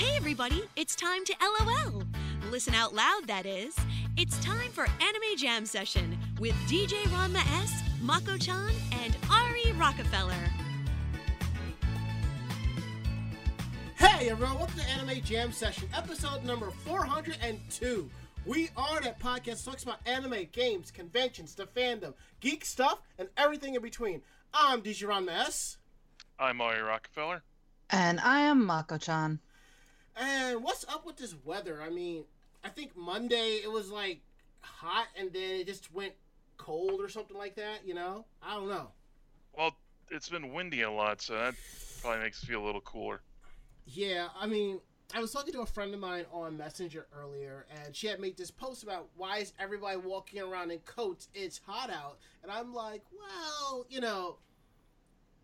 Hey, everybody, it's time to LOL. Listen out loud, that is. It's time for Anime Jam Session with DJ Ranma S, Mako chan, and Ari Rockefeller. Hey everyone, welcome to Anime Jam Session, episode number 402. We are that podcast that talks about anime, games, conventions, the fandom, geek stuff, and everything in between. I'm DJ Ranma S. I'm Ari Rockefeller. And I am Mako-chan. And what's up with this weather? I mean, I think Monday it was like hot and then it just went cold or something like that, you know? I don't know. Well, it's been windy a lot, so that probably makes it feel a little cooler. Yeah, I mean, I was talking to a friend of mine on Messenger earlier, and she had made this post about why is everybody walking around in coats? It's hot out, and I'm like, well, you know,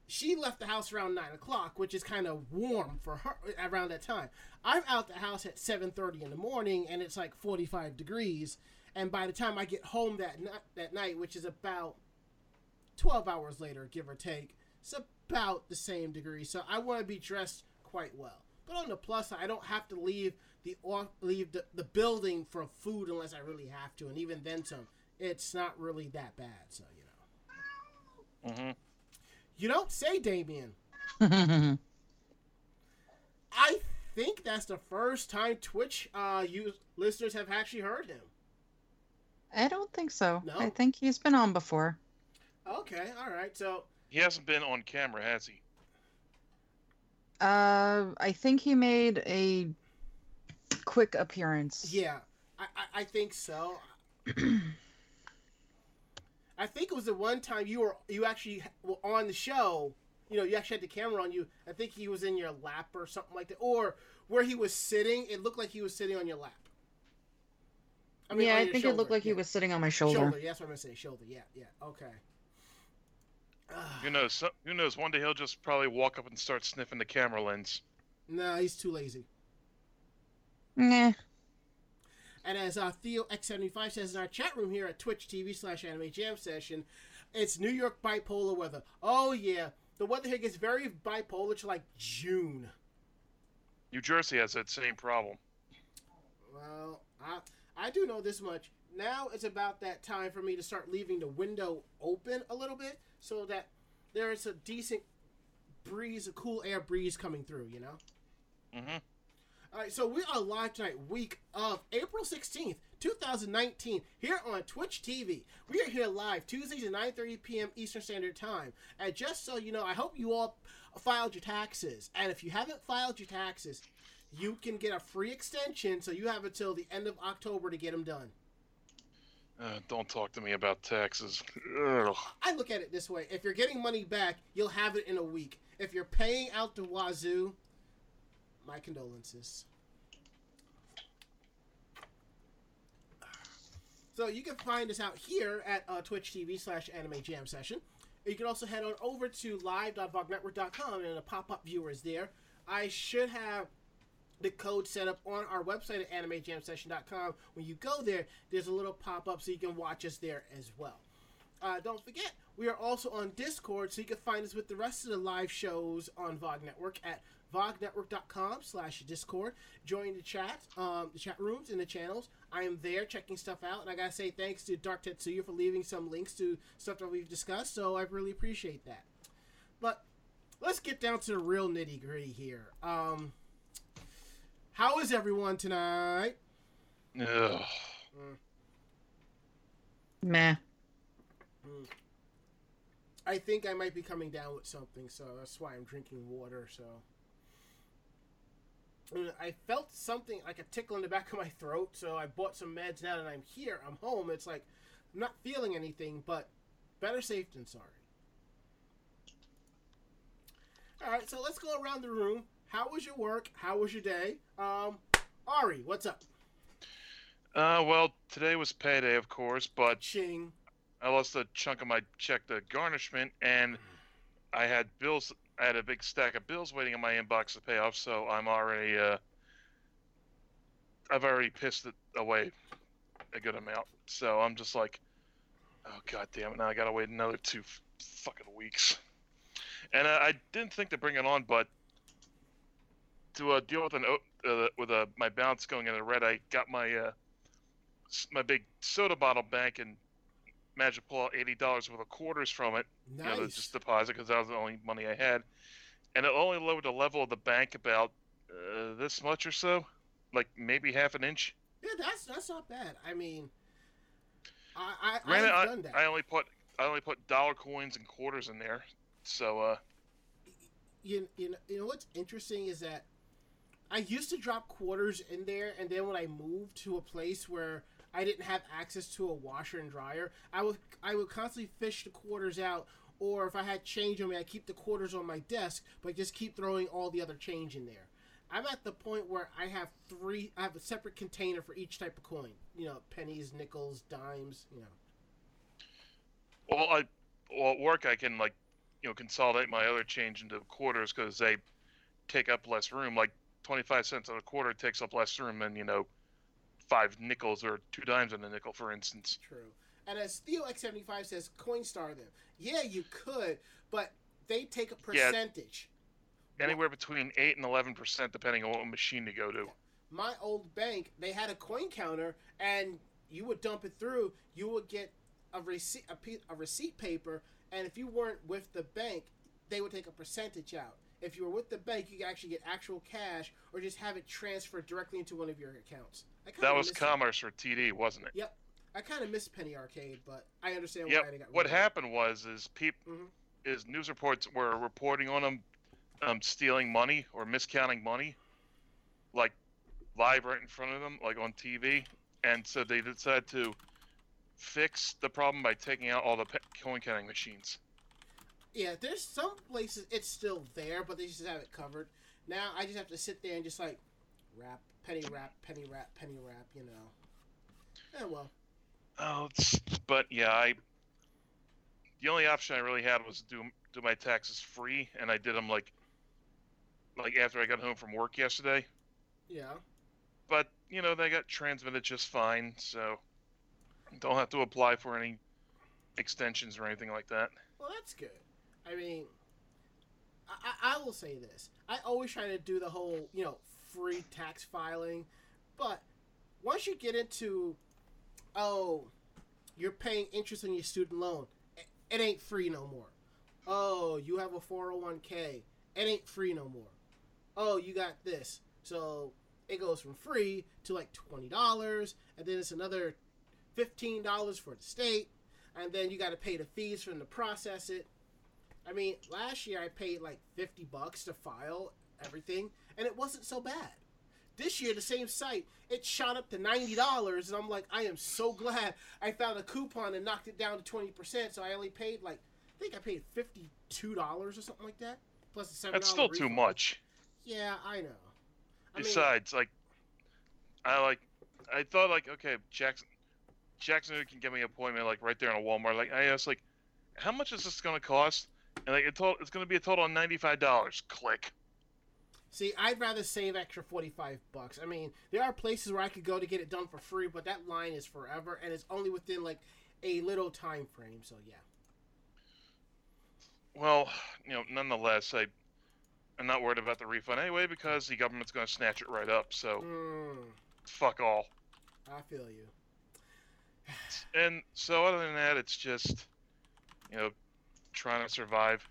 she left the house around nine o'clock, which is kind of warm for her around that time. I'm out the house at seven thirty in the morning, and it's like forty five degrees. And by the time I get home that ni- that night, which is about twelve hours later, give or take, it's about the same degree. So I want to be dressed quite well. But on the plus side, I don't have to leave the off leave the, the building for food unless I really have to, and even then, some it's not really that bad. So you know. hmm You don't say, Damien. I think that's the first time Twitch uh, you listeners have actually heard him. I don't think so. No? I think he's been on before. Okay, all right. So He hasn't been on camera, has he? Uh, I think he made a quick appearance. yeah, I I, I think so. I think it was the one time you were you actually were on the show. You know, you actually had the camera on you. I think he was in your lap or something like that, or where he was sitting. It looked like he was sitting on your lap. I mean, yeah, I your think it looked shoulder, like he was sitting on my shoulder. Shoulder, yeah, that's what I'm gonna say. Shoulder, yeah, yeah, okay. Who knows? So, who knows? One day he'll just probably walk up and start sniffing the camera lens. no, he's too lazy. Nah. And as uh, Theo X75 says in our chat room here at Twitch TV slash Anime Jam Session, it's New York bipolar weather. Oh yeah, the weather here gets very bipolar to like June. New Jersey has that same problem. Well, I I do know this much. Now it's about that time for me to start leaving the window open a little bit so that there is a decent breeze, a cool air breeze coming through. You know. hmm All right, so we are live tonight, week of April 16th, 2019, here on Twitch TV. We are here live Tuesdays at 9:30 p.m. Eastern Standard Time. And just so you know, I hope you all filed your taxes. And if you haven't filed your taxes, you can get a free extension, so you have until the end of October to get them done. Uh, don't talk to me about taxes. Ugh. I look at it this way: if you're getting money back, you'll have it in a week. If you're paying out the wazoo, my condolences. So you can find us out here at uh, Twitch TV slash Anime Jam Session. You can also head on over to live.vognetwork.com and the pop-up viewer is there. I should have the code set up on our website at animejamsession.com. When you go there, there's a little pop-up so you can watch us there as well. Uh, don't forget, we are also on Discord, so you can find us with the rest of the live shows on VOG Network at vognetwork.com slash Discord. Join the chat, um, the chat rooms and the channels. I am there checking stuff out, and I gotta say thanks to Dark Tetsuya for leaving some links to stuff that we've discussed, so I really appreciate that. But let's get down to the real nitty gritty here. Um, how is everyone tonight? Ugh. Meh. I think I might be coming down with something, so that's why I'm drinking water. So And I felt something like a tickle in the back of my throat, so I bought some meds. Now that I'm here, I'm home. It's like I'm not feeling anything, but better safe than sorry. All right, so let's go around the room. How was your work? How was your day? Um, Ari, what's up? Uh, well, today was payday, of course, but Ching. I lost a chunk of my check to garnishment, and I had bills. I had a big stack of bills waiting in my inbox to pay off, so I'm already. Uh, I've already pissed it away a good amount. So I'm just like, oh god damn it! Now I gotta wait another two f- fucking weeks. And uh, I didn't think to bring it on, but to uh, deal with an uh, with uh, my balance going in the red, I got my uh, my big soda bottle bank and managed to pull out eighty dollars worth of quarters from it. Nice. You know, just deposit because that was the only money I had, and it only lowered the level of the bank about uh, this much or so, like maybe half an inch. yeah, that's that's not bad. I mean, I I Granted, I, done that. I only put I only put dollar coins and quarters in there, so uh, you, you know, you know what's interesting is that I used to drop quarters in there, and then when I moved to a place where I didn't have access to a washer and dryer, I would I would constantly fish the quarters out, or if I had change on me, I keep the quarters on my desk, but just keep throwing all the other change in there. I'm at the point where I have three. I have a separate container for each type of coin. You know, pennies, nickels, dimes. You know. well I well at work I can like you know consolidate my other change into quarters because they take up less room. Like twenty five cents on a quarter takes up less room than you know five nickels or two dimes on a nickel, for instance. True. And as Theo X75 says, Coinstar them. Yeah, you could, but they take a percentage. Yeah. Anywhere between eight and eleven percent, depending on what machine to go to. My old bank, they had a coin counter, and you would dump it through. You would get a receipt, a, piece, a receipt paper, and if you weren't with the bank, they would take a percentage out. If you were with the bank, you could actually get actual cash, or just have it transferred directly into one of your accounts. I That was miss it. commerce or TD, wasn't it? Yep. I kind of miss Penny Arcade, but I understand Yep. why they got rid What happened was is peop Mhm. is news reports were reporting on them um, stealing money or miscounting money, like live right in front of them, like on TV, and so they decided to fix the problem by taking out all the coin counting machines. Yeah, there's some places it's still there, but they just have it covered. Now I just have to sit there and just like wrap, penny wrap, penny wrap, penny wrap, you know. Yeah, well, Oh, it's, but yeah, I. The only option I really had was to do do my taxes free, and I did them like. Like after I got home from work yesterday, yeah. but you know they got transmitted just fine, so don't have to apply for any extensions or anything like that. Well, that's good. I mean, I, I, will say this. I always try to do the whole, you know, free tax filing, but once you get into, oh, you're paying interest on your student loan, it, it ain't free no more. Oh, you have a 401k, it ain't free no more. Oh, you got this. So it goes from free to like $20, and then it's another $15 for the state, and then you got to pay the fees for them to process it. I mean, last year I paid like 50 bucks to file everything, and it wasn't so bad. This year, the same site, it shot up to $90, and I'm like, I am so glad I found a coupon and knocked it down to 20%, so I only paid like, I think I paid $52 or something like that, plus the $7 That's still too much. Yeah, I know. I mean, Besides, like, I like, I thought like, okay, Jackson, Jackson can get me an appointment like right there in a Walmart. Like, I asked like, how much is this gonna cost? And like, it told it's gonna be a total of ninety five dollars. Click. See, I'd rather save extra 45 bucks. I mean, there are places where I could go to get it done for free, but that line is forever and it's only within like a little time frame, so yeah. Well, you know, nonetheless, I, I'm not worried about the refund anyway because the government's gonna snatch it right up. So Mm, fuck all. I feel you. And so other than that, it's just, you know, trying to survive.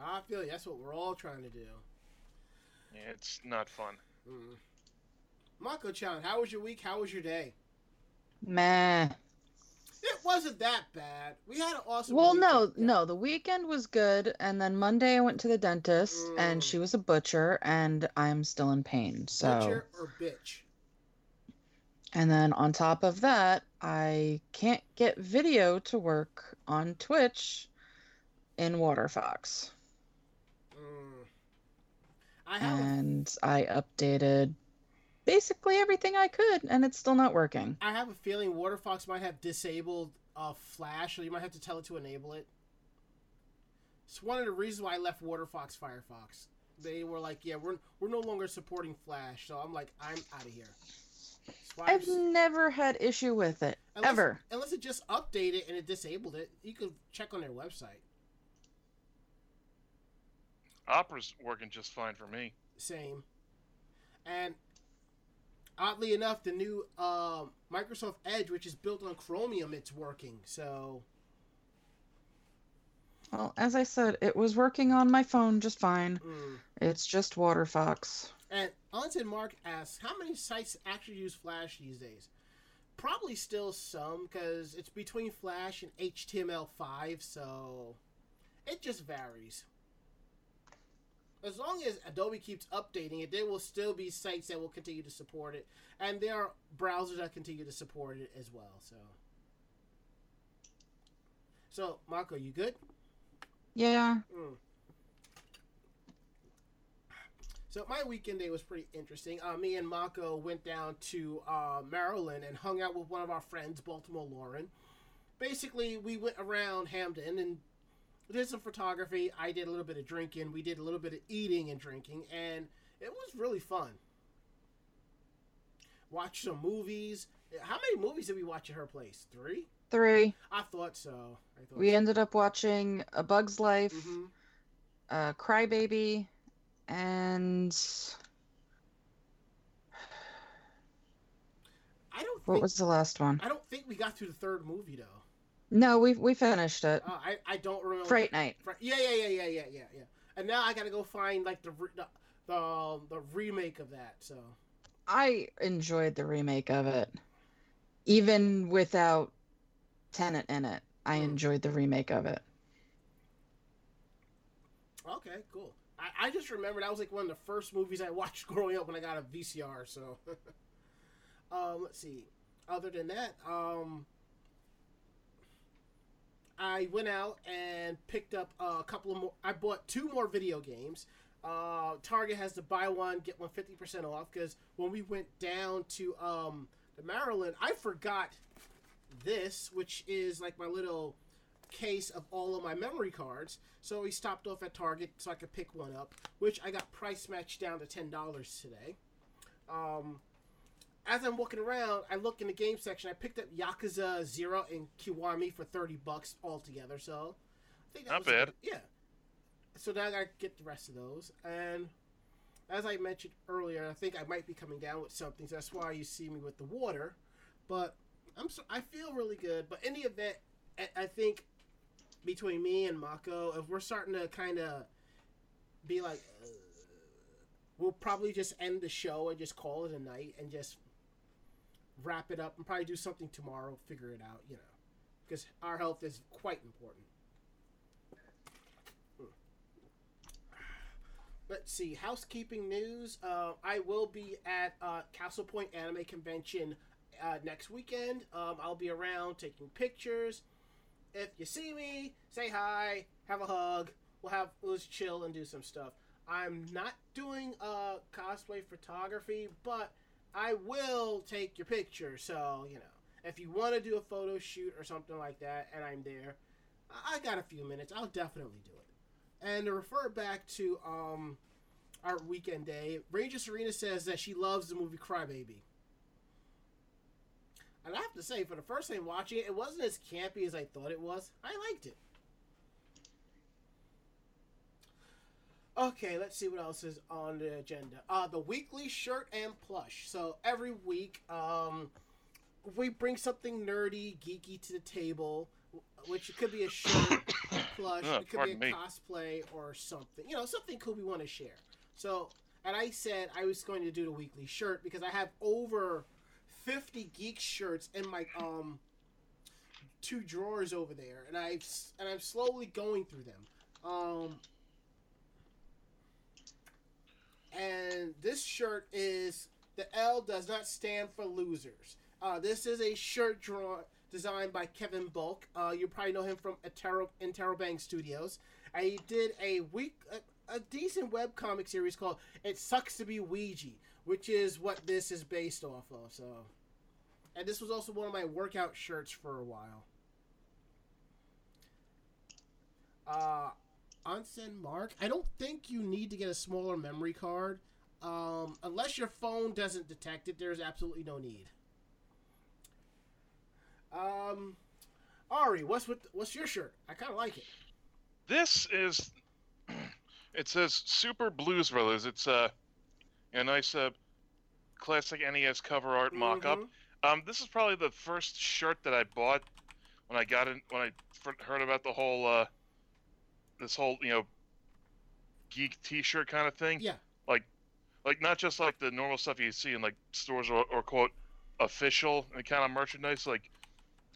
I feel you. That's what we're all trying to do. Yeah, it's not fun. Mm. Mako chan, how was your week? How was your day? Meh. It wasn't that bad. We had an awesome Well, week. no, Yeah. no. The weekend was good, and then Monday I went to the dentist, Mm. and she was a butcher, and I'm still in pain. So, Butcher or bitch? and then on top of that, I can't get video to work on Twitch in Waterfox, Mm. I have and I updated basically everything I could, and it's still not working. I have a feeling Waterfox might have disabled uh, Flash, so you might have to tell it to enable it. It's one of the reasons why I left Waterfox Firefox. They were like, "Yeah, we're we're no longer supporting Flash," so I'm like, "I'm out of here." I've s- never had issue with it unless, ever. unless it just updated and it disabled it. You could check on their website. Opera's working just fine for me. Same. And oddly enough, the new uh, Microsoft Edge, which is built on Chromium, it's working. So Well, as I said, it was working on my phone just fine. mm. It's just WaterFox. And Onsen Mark asks, how many sites actually use Flash these days? Probably still some, because it's between Flash and HTML5, so it just varies. As long as Adobe keeps updating it, there will still be sites that will continue to support it, and there are browsers that continue to support it as well. So, so Marco, you good? Yeah. Mm. So my weekend day was pretty interesting. Uh, me and Mako went down to uh, Maryland and hung out with one of our friends, Baltimore Lauren. Basically, we went around Hampden and did some photography. I did a little bit of drinking. We did a little bit of eating and drinking, and it was really fun. Watched some movies. How many movies did we watch at her place? Three? Three. I thought so. I thought We so. ended up watching A Bug's Life, Mhm. uh, Crybaby, and I don't what think was the last one? I don't think we got through the third movie though. No, we we finished it. Uh, I I don't remember. Fright Night. Yeah, yeah, yeah, yeah, yeah, yeah, yeah. And now I gotta go find like the the the, the remake of that. So I enjoyed the remake of it, even without Tennant in it. I Hmm. enjoyed the remake of it. okay, cool. I, I just remember that was like one of the first movies I watched growing up when I got a VCR. So, um, let's see. Other than that, um, I went out and picked up a couple of more. I bought two more video games. Uh, Target has the buy one get one fifty percent off because when we went down to um, the Maryland, I forgot this, which is like my little case of all of my memory cards. So we stopped off at Target so I could pick one up, which I got price matched down to ten dollars today. Um, as I'm walking around, I look in the game section. I picked up Yakuza Zero and Kiwami for thirty bucks altogether. So I think that Not was bad. good- yeah. So now I gotta get the rest of those. And as I mentioned earlier, I think I might be coming down with something. So that's why you see me with the water. But I'm so, I feel really good. But in the event, I, I think between me and Mako, if we're starting to kind of be like, uh, we'll probably just end the show and just call it a night and just wrap it up and probably do something tomorrow, figure it out, you know, because our health is quite important. Hmm. Let's see, housekeeping news. Uh, I will be at uh, Castle Point Anime Convention uh, next weekend. Um, I'll be around taking pictures. If you see me, say hi, have a hug. We'll have let's chill and do some stuff. I'm not doing uh, cosplay photography, but I will take your picture. So you know, if you want to do a photo shoot or something like that, and I'm there, I got a few minutes. I'll definitely do it. And to refer back to um, our weekend day, Ranger Serena says that she loves the movie Crybaby. And I have to say, for the first time watching it, it wasn't as campy as I thought it was. I liked it. Okay, let's see what else is on the agenda. Uh, the weekly shirt and plush. So every week, um, we bring something nerdy, geeky to the table, which could be a shirt, plush, Ugh, it could be a me. cosplay or something. You know, something cool we want to share. So, and I said I was going to do the weekly shirt because I have over 50 geek shirts in my um two drawers over there and I've and I'm slowly going through them. Um and this shirt is the L does not stand for losers. Uh, this is a shirt draw designed by Kevin Bolk. Uh, you probably know him from Intero, Interrobang Studios. And he did a week a, a decent webcomic series called "It Sucks to Be Weegie," which is what this is based off of. So, and this was also one of my workout shirts for a while. Uh, Onsen Mark, I don't think you need to get a smaller memory card. Um, unless your phone doesn't detect it, there's absolutely no need. Um, Ari, what's with what's your shirt? I kind of like it. This is. It says Super Blues Brothers. It's uh, a nice uh, classic NES cover art mock-up. Mhm. Um, this is probably the first shirt that I bought when I got in when I heard about the whole uh, this whole you know geek T-shirt kind of thing. Yeah. Like not just like the normal stuff you see in like stores or, or quote official and kind of merchandise like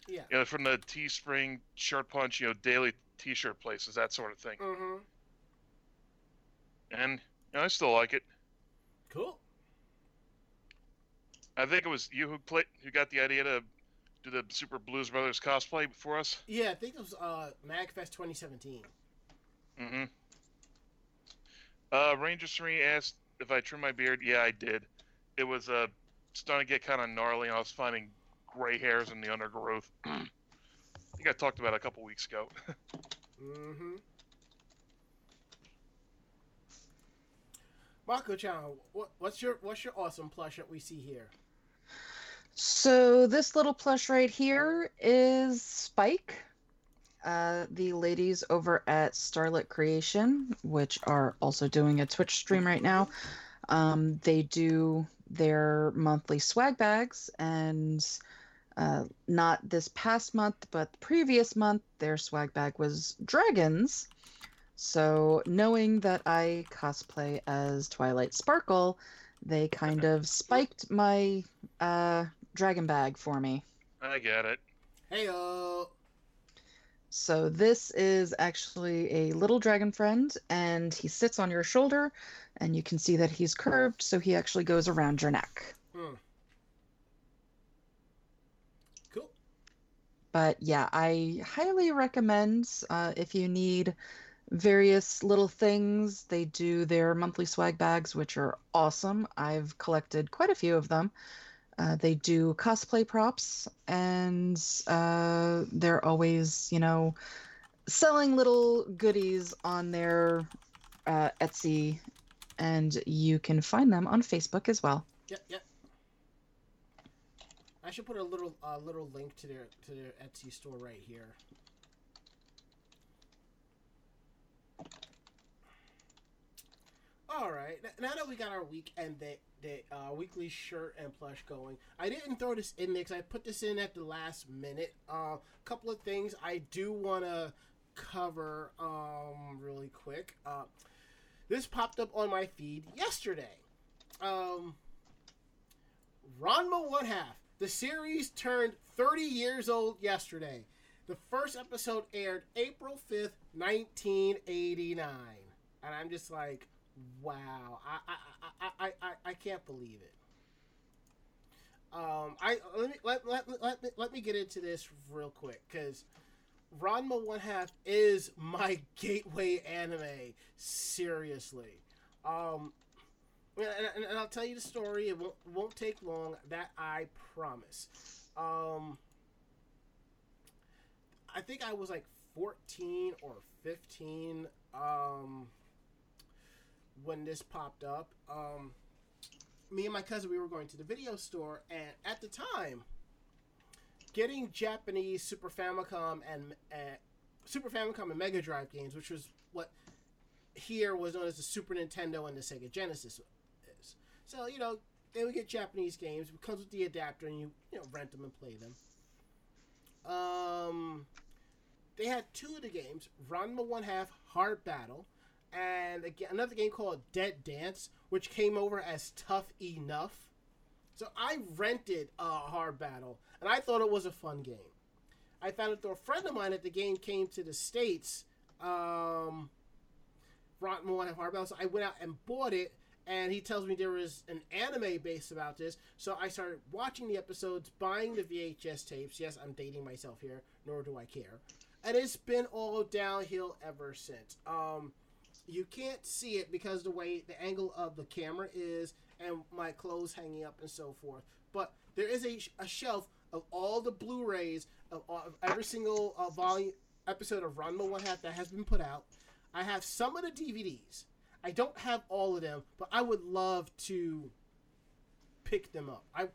Yeah. you know from the Teespring, Shirt Punch, you know daily T-shirt places that sort of thing. Mm-hmm. And you know, I still like it. Cool. I think it was you who played who got the idea to do the Super Blues Brothers cosplay for us. Yeah, I think it was uh, MagFest 2017. Mm-hmm. Uh, Ranger Three asked if I trim my beard. Yeah, I did. It was uh, starting to get kind of gnarly, and I was finding gray hairs in the undergrowth. I think I talked about it a couple weeks ago. Mm-hmm. Mako Chan, what, what's your what's your awesome plush that we see here? So this little plush right here is Spike. Uh, the ladies over at Starlit Creation, which are also doing a Twitch stream right now, um, they do their monthly swag bags, and uh, not this past month, but the previous month, their swag bag was dragons. So knowing that I cosplay as Twilight Sparkle, they kind of spiked my uh, dragon bag for me. I get it. Hey, uh, So this is actually a little dragon friend, and he sits on your shoulder, and you can see that he's curved, so he actually goes around your neck. hmm. Cool. But yeah, I highly recommend uh, if you need various little things. They do their monthly swag bags, which are awesome. I've collected quite a few of them. Uh, they do cosplay props, and uh, they're always, you know, selling little goodies on their uh, Etsy, and you can find them on Facebook as well. Yep, yep. I should put a little uh, little link to their to their Etsy store right here. All right. Now that we got our week and the uh, weekly shirt and plush going, I didn't throw this in there because I put this in at the last minute. A uh, couple of things I do want to cover um, really quick. Uh, this popped up on my feed yesterday. Um, Ranma One Half. The series turned 30 years old yesterday. The first episode aired April 5th, 1989. And I'm just like, wow. I I, I, I, I, can't believe it. Um, I let me let, let, let, me, let me get into this real quick because Ranma One Half is my gateway anime. Seriously, um, and, and, and I'll tell you the story. It won't won't take long. That I promise. Um, I think I was like fourteen or fifteen. Um, when this popped up, um, me and my cousin we were going to the video store, and at the time, getting Japanese Super Famicom and uh, Super Famicom and Mega Drive games, which was what here was known as the Super Nintendo and the Sega Genesis is. So you know they would get Japanese games. It comes with the adapter, and you you know rent them and play them. Um, they had two of the games: Ranma One Half Hard Battle, and again, another game called Dead Dance, which came over as Tough Enough. So I rented a Hard Battle, and I thought it was a fun game. I found it through a friend of mine that the game came to the states. Um, Ranma One Half Hard Battle, so I went out and bought it. And he tells me there was an anime based about this, so I started watching the episodes, buying the VHS tapes. Yes, I'm dating myself here, nor do I care. And it's been all downhill ever since. Um, you can't see it because the way the angle of the camera is and my clothes hanging up and so forth but there is a, a shelf of all the blu-rays of, of every single uh, volume episode of Ranma One Half that has been put out. I have some of the DVDs. I don't have all of them, but I would love to pick them up. I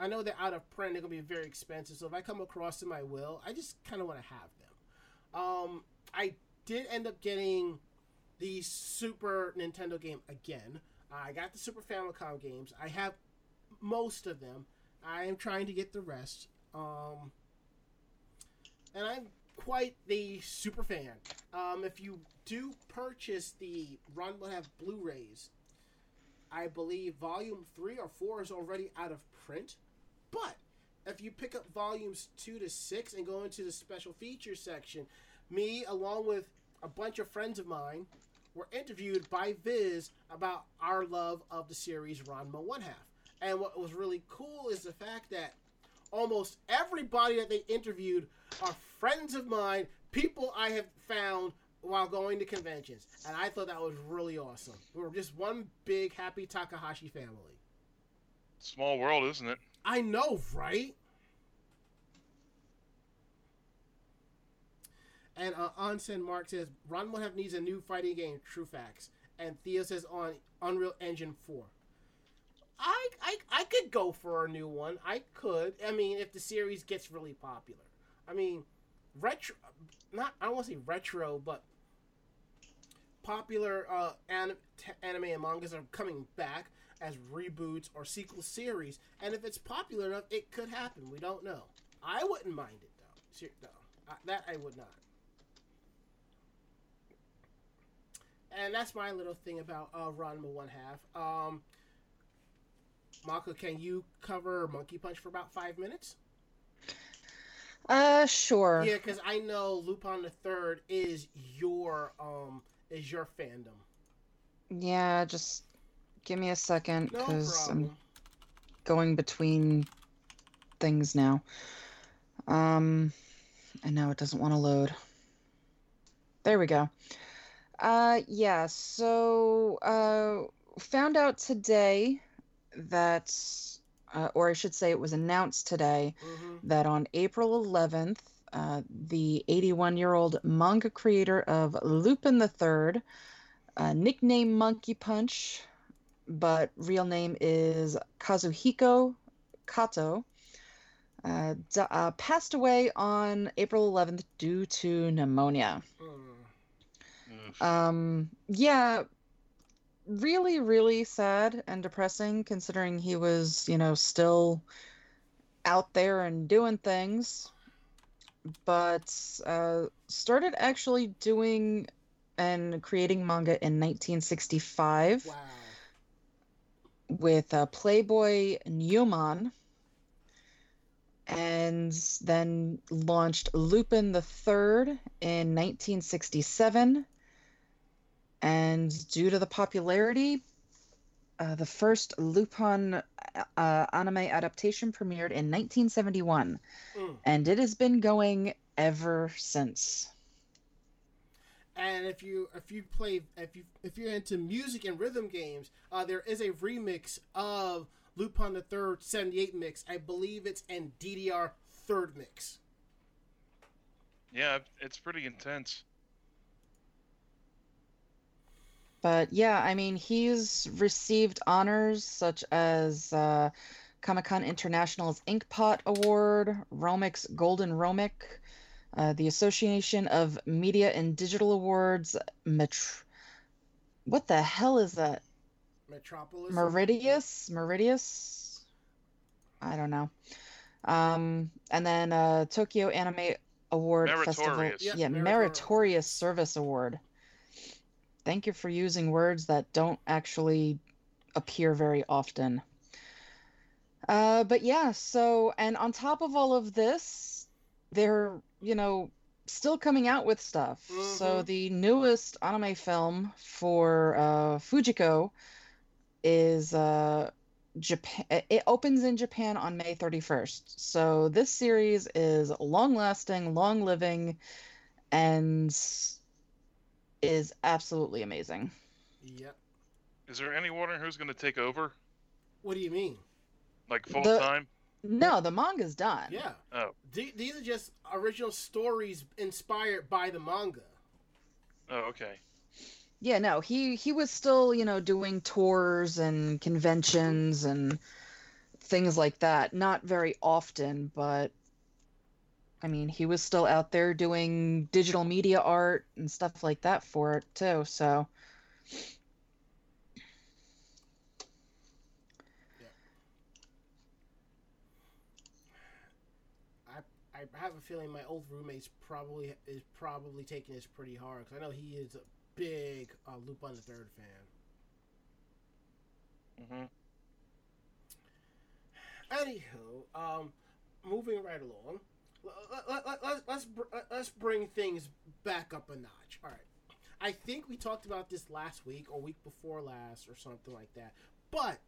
I know they're out of print. They're gonna be very expensive. So if I come across them, I will. I just kind of want to have them. Um, I did end up getting the Super Nintendo game again. I got the Super Famicom games. I have most of them. I am trying to get the rest. Um, and I'm quite the super fan. Um, if you do purchase the Ranma One Half Blu-rays, I believe Volume Three or Four is already out of print. But if you pick up volumes two to six and go into the special features section, me along with a bunch of friends of mine were interviewed by Viz about our love of the series Ranma One Half. And what was really cool is the fact that almost everybody that they interviewed are friends of mine, people I have found while going to conventions. And I thought that was really awesome. We were just one big happy Takahashi family. Small world, isn't it? I know, right? And uh, Onsen Mark says Ranma One Half needs a new fighting game. True facts. And Theo says on Unreal Engine four. I, I I could go for a new one. I could. I mean, if the series gets really popular. I mean, retro. Not I don't want to say retro, but popular uh, anim, t- anime and mangas are coming back as reboots or sequel series, and if it's popular enough, it could happen. We don't know. I wouldn't mind it though. No, I, that I would not. And that's my little thing about uh, Ranma One Half. Um, Mako, can you cover Monkey Punch for about five minutes? Uh, sure. Yeah, because I know Lupin the Third is your um is your fandom. Yeah, just give me a second No because I'm going between things now. Um, and now it doesn't want to load. There we go. Uh, yeah, so uh, found out today that, uh, or I should say, it was announced today Mhm. that on April 11th, uh, the 81 year old manga creator of Lupin the Third, uh, nickname Monkey Punch, but real name is Kazuhiko Kato, uh, d- uh, passed away on April 11th due to pneumonia. Mm. Ugh. Um, yeah, really, really sad and depressing considering he was, you know, still out there and doing things. But uh, started actually doing and creating manga in 1965 Wow. with uh, Playboy Newman, and then launched Lupin the Third in 1967. And due to the popularity, uh, the first Lupin uh, anime adaptation premiered in 1971, Mm. and it has been going ever since. And if you if you play if you if you're into music and rhythm games, uh, there is a remix of Lupin the Third '78 mix. I believe it's in DDR third mix. Yeah, it's pretty intense. But yeah, I mean, he's received honors such as uh, Comic Con International's Inkpot Award, Romic's Golden Romic, uh, the Association of Media and Digital Awards, Metr- what the hell is that? Metropolis. Meridius? Meridius? I don't know. Um, and then uh, Tokyo Anime Award Festival. Meritorious. Yep, Yeah, meritorious. Meritorious Service Award. Thank you for using words that don't actually appear very often. Uh, but yeah, so, and on top of all of this, they're, you know, still coming out with stuff. So Mhm. the newest anime film for uh, Fujiko is uh, Japan. It opens in Japan on May 31st. So this series is long lasting, long living, and is absolutely amazing. Yep. Is there anyone who's going to take over, What do you mean? like full The- time? No, the manga's done. Yeah. Oh. The- these are just original stories inspired by the manga. Oh, okay. Yeah, no, he he was still, you know, doing tours and conventions and things like that. Not very often, but I mean, he was still out there doing digital media art and stuff like that for it too. So. Yeah. I, I have a feeling my old roommate's probably is probably taking this pretty hard because I know he is a big uh, on the Third fan. Mm-hmm. Anywho, um, moving right along let, let, let, let, let's let- let's bring things back up a notch. All right, I think we talked about this last week or week before last or something like that, but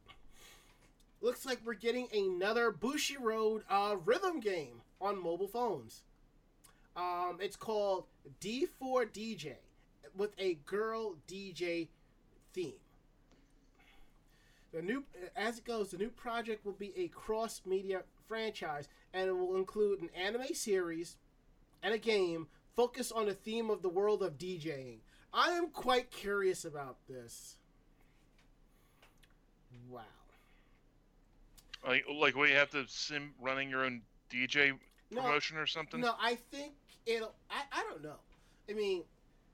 looks like we're getting another Bushiroad uh, rhythm game on mobile phones. Um, it's called D4 DJ with a girl DJ theme. The new, as it goes, the new project will be a cross-media franchise, and it will include an anime series and a game focused on the theme of the world of DJing. I am quite curious about this. Wow. Like, like you have to sim running your own DJ No, promotion or something. No, I think it'll. I, I don't know. I mean,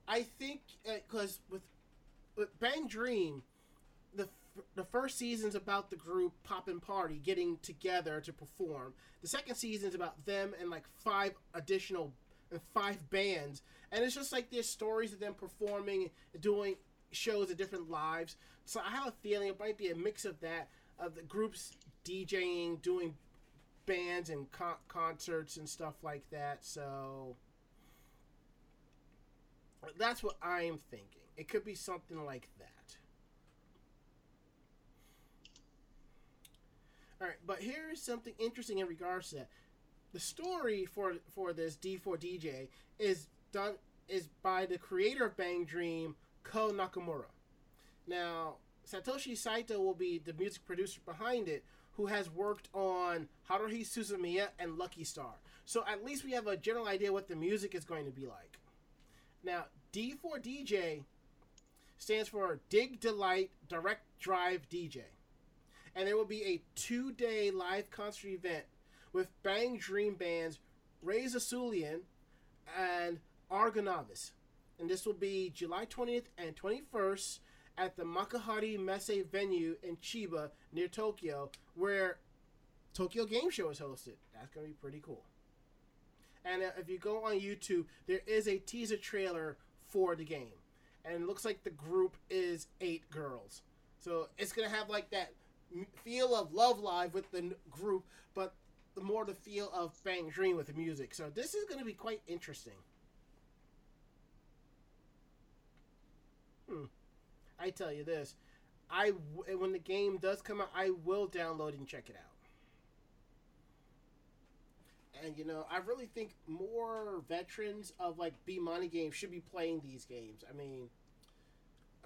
I think uh, because with with Bang Dream, the first season's about the group Poppin' Party getting together to perform. The second season's about them and like five additional and five bands, and it's just like there's stories of them performing, doing shows at different lives. So I have a feeling it might be a mix of that of the groups DJing, doing bands and con- concerts and stuff like that. So that's what I'm thinking. It could be something like that. All right, but here's something interesting in regards to that. The story for for this D4DJ is done is by the creator of Bang Dream, Ko Nakamura. Now, Satoshi Saito will be the music producer behind it, who has worked on Haruhi Suzumiya and Lucky Star. So at least we have a general idea what the music is going to be like. Now, D4DJ stands for Dig Delight Direct Drive DJ. And there will be a two day live concert event with Bang Dream bands RAISE A SUILEN and Argonavis. And this will be July 20th and 21st at the Makuhari Messe venue in Chiba near Tokyo, where Tokyo Game Show is hosted. That's going to be pretty cool. And uh, if you go on YouTube, there is a teaser trailer for the game. And it looks like the group is eight girls. So it's going to have like that feel of Love Live with the group, but the more the feel of Bang Dream with the music. So this is going to be quite interesting. Hmm. I tell you this, I when the game does come out, I will download and check it out. And you know, I really think more veterans of like Bemani games should be playing these games. I mean,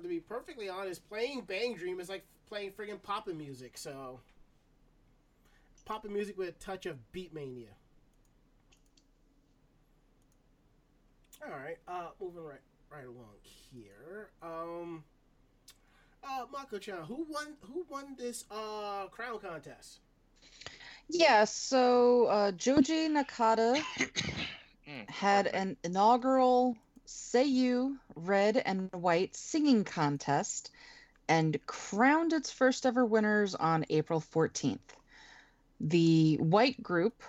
to be perfectly honest, playing Bang Dream is like playing friggin' pop'n music. So, pop'n music with a touch of Beatmania. All right, uh, moving right right along here. Um, uh, Mako-chan, who won? Who won this uh crown contest? Yeah, so uh, Joji Nakata Mm, had an inaugural Seiyu Red and White singing contest and crowned its first ever winners on April 14th. The white group,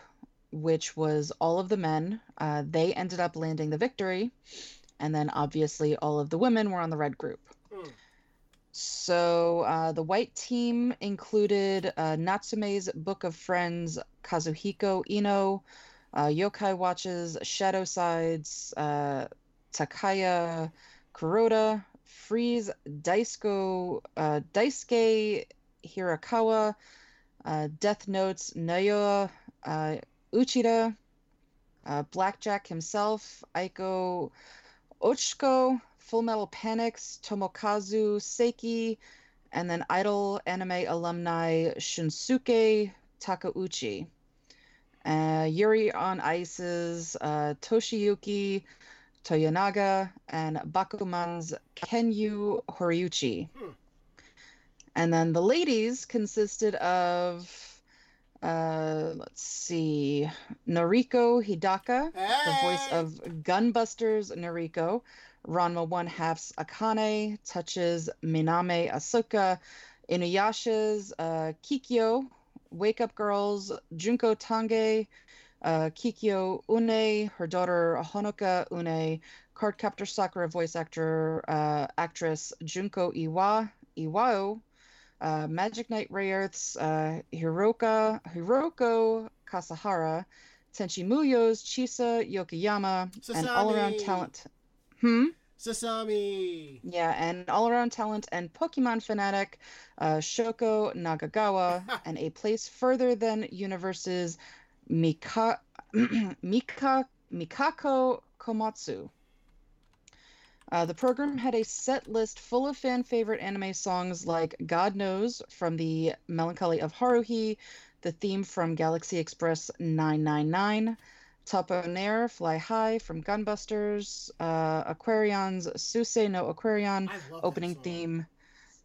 which was all of the men, uh, they ended up landing the victory. And then obviously all of the women were on the red group. Hmm. So uh, the white team included uh, Natsume's Book of Friends, Kazuhiko Ino, uh, Yokai Watches, Shadow Sides, uh, Takaya Kuroda, Freeze, Daisuke, uh, Daisuke Hirakawa, uh, Death Notes, Naoya, uh, Uchida, uh, Blackjack himself, Aiko Ochiko, Full Metal Panics, Tomokazu Seki, and then Idol anime alumni Shunsuke Takeuchi. Uh, Yuri on Ice's uh, Toshiyuki Toyonaga and Bakuman's Kenyu Horiuchi. Hmm. And then the ladies consisted of, uh, let's see, Noriko Hidaka, the voice of Gunbusters Noriko, Ranma One Half's Akane, touches Minami Asuka, Inuyasha's uh, Kikyo, Wake Up Girls, Junko Tange, uh, Kikuko Inoue, her daughter Honoka Inoue, Cardcaptor Sakura voice actor, uh, actress Junko Iwa, Iwao, uh, Magic Knight Rayearth's uh, Hiroka, Hiroko Kasahara, Tenchi Muyo's Chisa Yokoyama, and all around talent. Hmm? Sasami. Yeah, and all around talent and Pokemon fanatic, uh, Shoko Nakagawa, and a place further than universes, Mika, Mika, Mikako Komatsu. Uh, the program had a set list full of fan favorite anime songs like God Knows from the Melancholy of Haruhi, the theme from Galaxy Express 999, Tapo Nair, Fly High from Gunbusters, uh, Aquarion's Sousei no Aquarion I love that opening theme,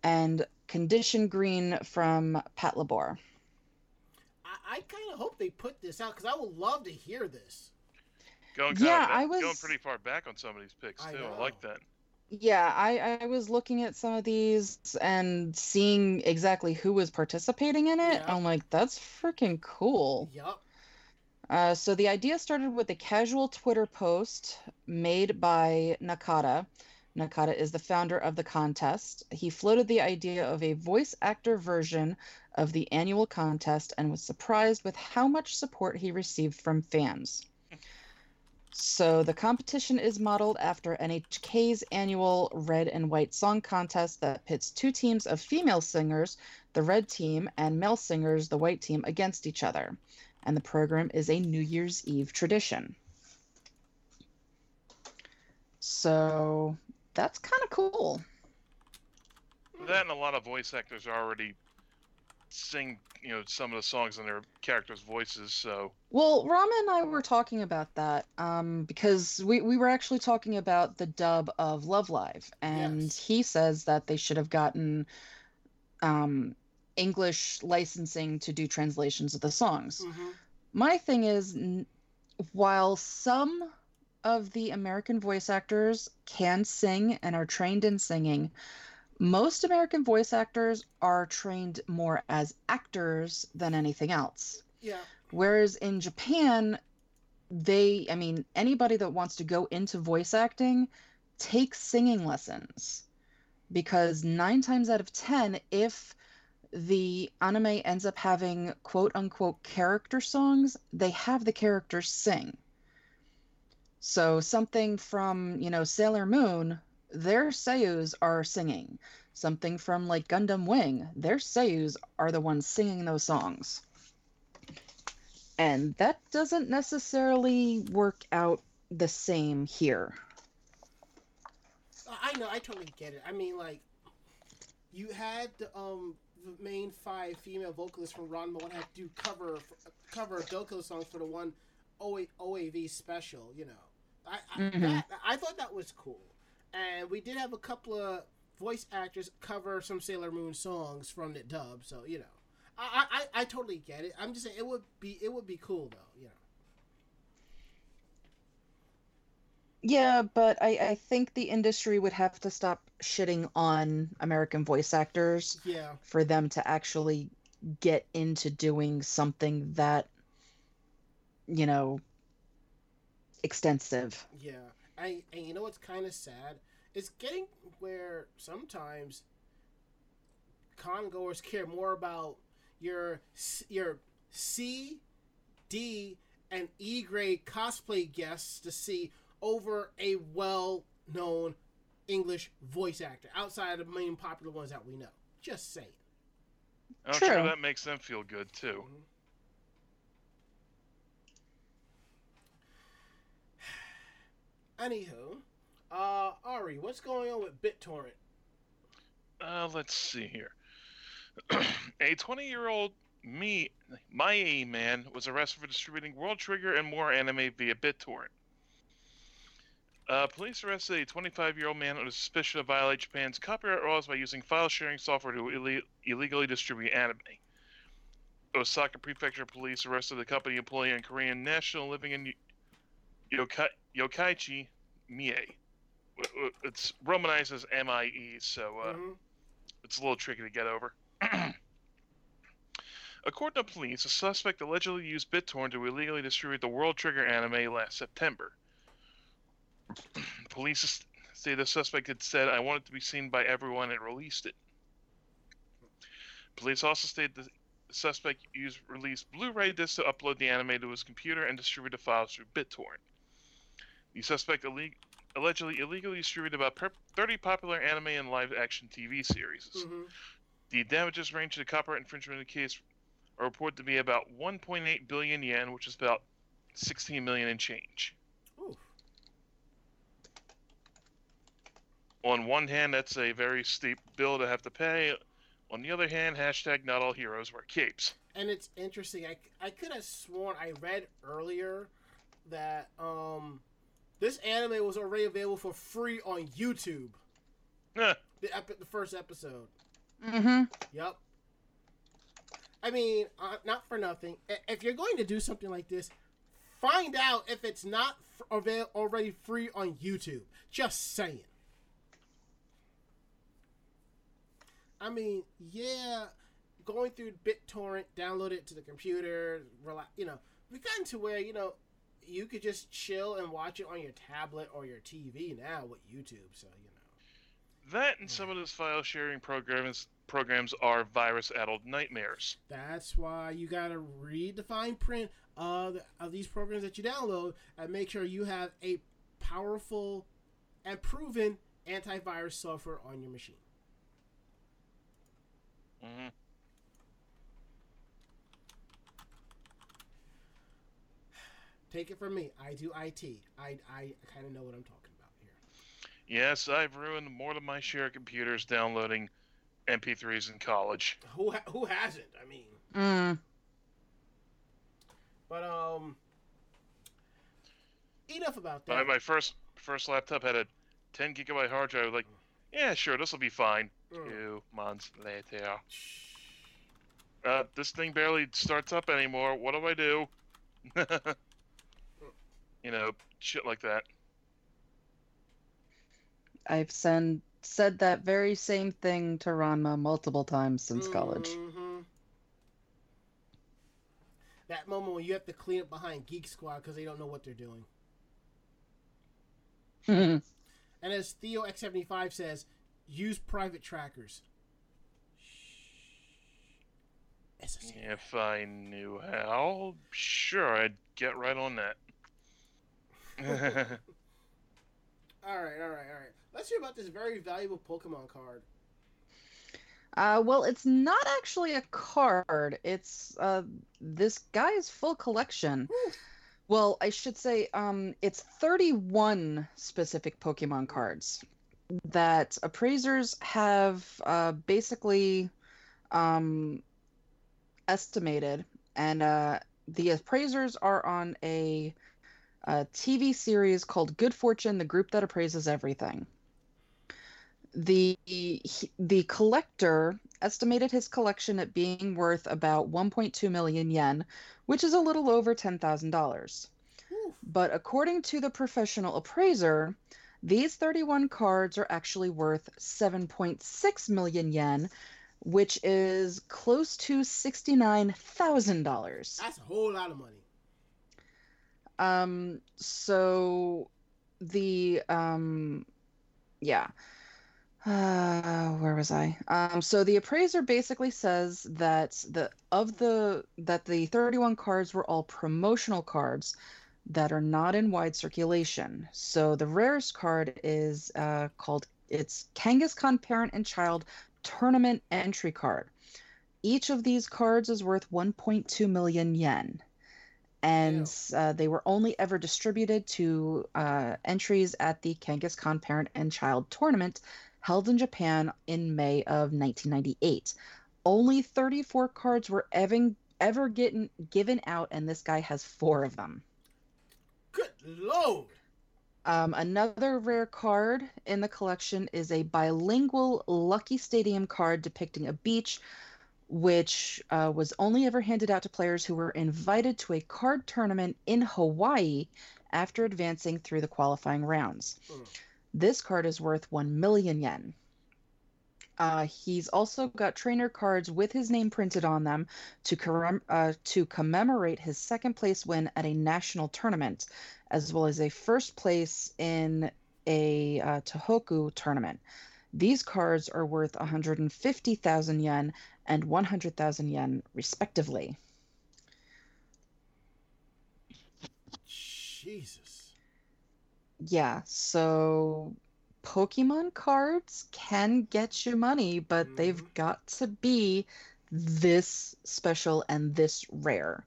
and Condition Green from Patlabor. I, I kind of hope they put this out because I would love to hear this. Going Yeah, kinda, I going pretty far back on some of these picks too. I, know. like that. Yeah, I, I was looking at some of these and seeing exactly who was participating in it. Yeah. I'm like, that's freaking cool. Yup. Uh, so the idea started with a casual Twitter post made by Nakata. Nakata is the founder of the contest. He floated the idea of a voice actor version of the annual contest and was surprised with how much support he received from fans. So the competition is modeled after NHK's annual Red and White Song Contest that pits two teams of female singers, the red team, and male singers, the white team, against each other and the program is a New Year's Eve tradition. So that's kind of cool. That and a lot of voice actors already sing, you know, some of the songs in their characters' voices. So Well, Rama and I were talking about that um, because we, we were actually talking about the dub of Love Live, and Yes. he says that they should have gotten um, English licensing to do translations of the songs. hmm My thing is, n- while some of the American voice actors can sing and are trained in singing, most American voice actors are trained more as actors than anything else. Yeah. Whereas in Japan, they, I mean, anybody that wants to go into voice acting takes singing lessons because nine times out of 10, if the anime ends up having quote unquote character songs, they have the characters sing. So something from, you know, Sailor Moon, their seiyus are singing. Something from like Gundam Wing, their seiyus are the ones singing those songs. And that doesn't necessarily work out the same here. I know. I totally get it. I mean, like, you had the um the main five female vocalists from Ranma one had to do cover cover Doko songs for the one OA, OAV special. You know, I I, Mhm. that, I thought that was cool, and we did have a couple of voice actors cover some Sailor Moon songs from the dub. So you know, I I, I I totally get it. I'm just saying it would be it would be cool though. You know. Yeah, but I, I think the industry would have to stop shitting on American voice actors Yeah. for them to actually get into doing something that, you know, extensive. Yeah, I and you know what's kind of sad? It's getting where sometimes congoers care more about your your C, D, and E grade cosplay guests to see over a well-known English voice actor outside of the main popular ones that we know. Just saying. I'm sure True. that makes them feel good too. Mm-hmm. Anywho, uh, Ari, what's going on with BitTorrent? Uh, let's see here. a 20 year old me, my man, was arrested for distributing World Trigger and more anime via BitTorrent. Uh, police arrested a 25 year old man under suspicion of violating Japan's copyright laws by using file sharing software to ille- illegally distribute anime. Osaka Prefecture Police arrested the company employee and Korean national living in Yokai- Yokkaichi Mie. It's romanized as M I E, so uh, Mhm. it's a little tricky to get over. According to police, a suspect allegedly used BitTorrent to illegally distribute the World Trigger anime last September. police say the suspect had said, I want it to be seen by everyone and released it. Police also stated the suspect used released Blu-ray discs to upload the anime to his computer and distribute the files through BitTorrent. The suspect illeg- allegedly illegally distributed about per- 30 popular anime and live-action TV series. hmm The damages range to the copyright infringement in the case are reported to be about 1.8 billion yen, which is about 16 million in change. Ooh. On one hand, that's a very steep bill to have to pay. On the other hand, hashtag not all heroes wear capes. And it's interesting. I, I could have sworn I read earlier that um this anime was already available for free on YouTube. The epi- the first episode. Mm-hmm. Yep. I mean, uh, not for nothing. If you're going to do something like this, find out if it's not f- avail- already free on YouTube. Just saying. I mean, yeah, going through BitTorrent, download it to the computer, relax. You know, we've gotten to where you know you could just chill and watch it on your tablet or your TV now with YouTube. So you know. that and some of those file sharing programs programs are virus-addled nightmares. That's why you gotta read the fine print of, of these programs that you download and make sure you have a powerful and proven antivirus software on your machine. hmm Take it from me. I do IT. I, I kind of know what I'm talking about here. Yes, I've ruined more than my share of computers downloading MP3s in college. Who ha- who hasn't? I mean, Mm. but um, enough about My, that. my first first laptop had a 10 gigabyte hard drive. Like, yeah, sure, this will be fine. Mm. Two months later, uh, this thing barely starts up anymore. What do I do? you know, shit like that. I've send, said that very same thing to Ranma multiple times since college. Mhm. That moment when you have to clean up behind Geek Squad because they don't know what they're doing. Mm-hmm. And as Theo X75 says, use private trackers. It's. If I knew how, sure, I'd get right on that. All right, all right, all right. Let's hear about this very valuable Pokemon card. Uh, well, it's not actually a card. It's uh, this guy's full collection. Whew. Well, I should say um, it's 31 specific Pokemon cards that appraisers have uh, basically um, estimated, and uh, the appraisers are on a, a TV series called Good Fortune: The Group That Appraises Everything. The he- the collector estimated his collection at being worth about 1.2 million yen, which is a little over $10,000. But according to the professional appraiser, these 31 cards are actually worth 7.6 million yen, which is close to $69,000. That's a whole lot of money. Um, so the um, yeah. Uh, where was I? Um, so the appraiser basically says that the of the that the 31 cards were all promotional cards that are not in wide circulation. So the rarest card is uh, called it's Kangaskhan Parent and Child Tournament Entry Card. Each of these cards is worth 1.2 million yen and uh, they were only ever distributed to uh, entries at the Kangaskhan Parent and Child Tournament held in Japan in May of 1998. Only 34 cards were ever, ever getting, given out, and this guy has four of them. Good lord. Um, another rare card in the collection is a bilingual Lucky Stadium card depicting a beach, which uh, was only ever handed out to players who were invited to a card tournament in Hawaii after advancing through the qualifying rounds. Hmm. This card is worth 1 million yen. Uh, he's also got trainer cards with his name printed on them to, commem- uh, to commemorate his second place win at a national tournament, as well as a first place in a uh, Tohoku tournament. These cards are worth 150,000 yen and 100,000 yen, respectively. Jesus. Yeah, so Pokemon cards can get you money, but they've Mhm. got to be this special and this rare.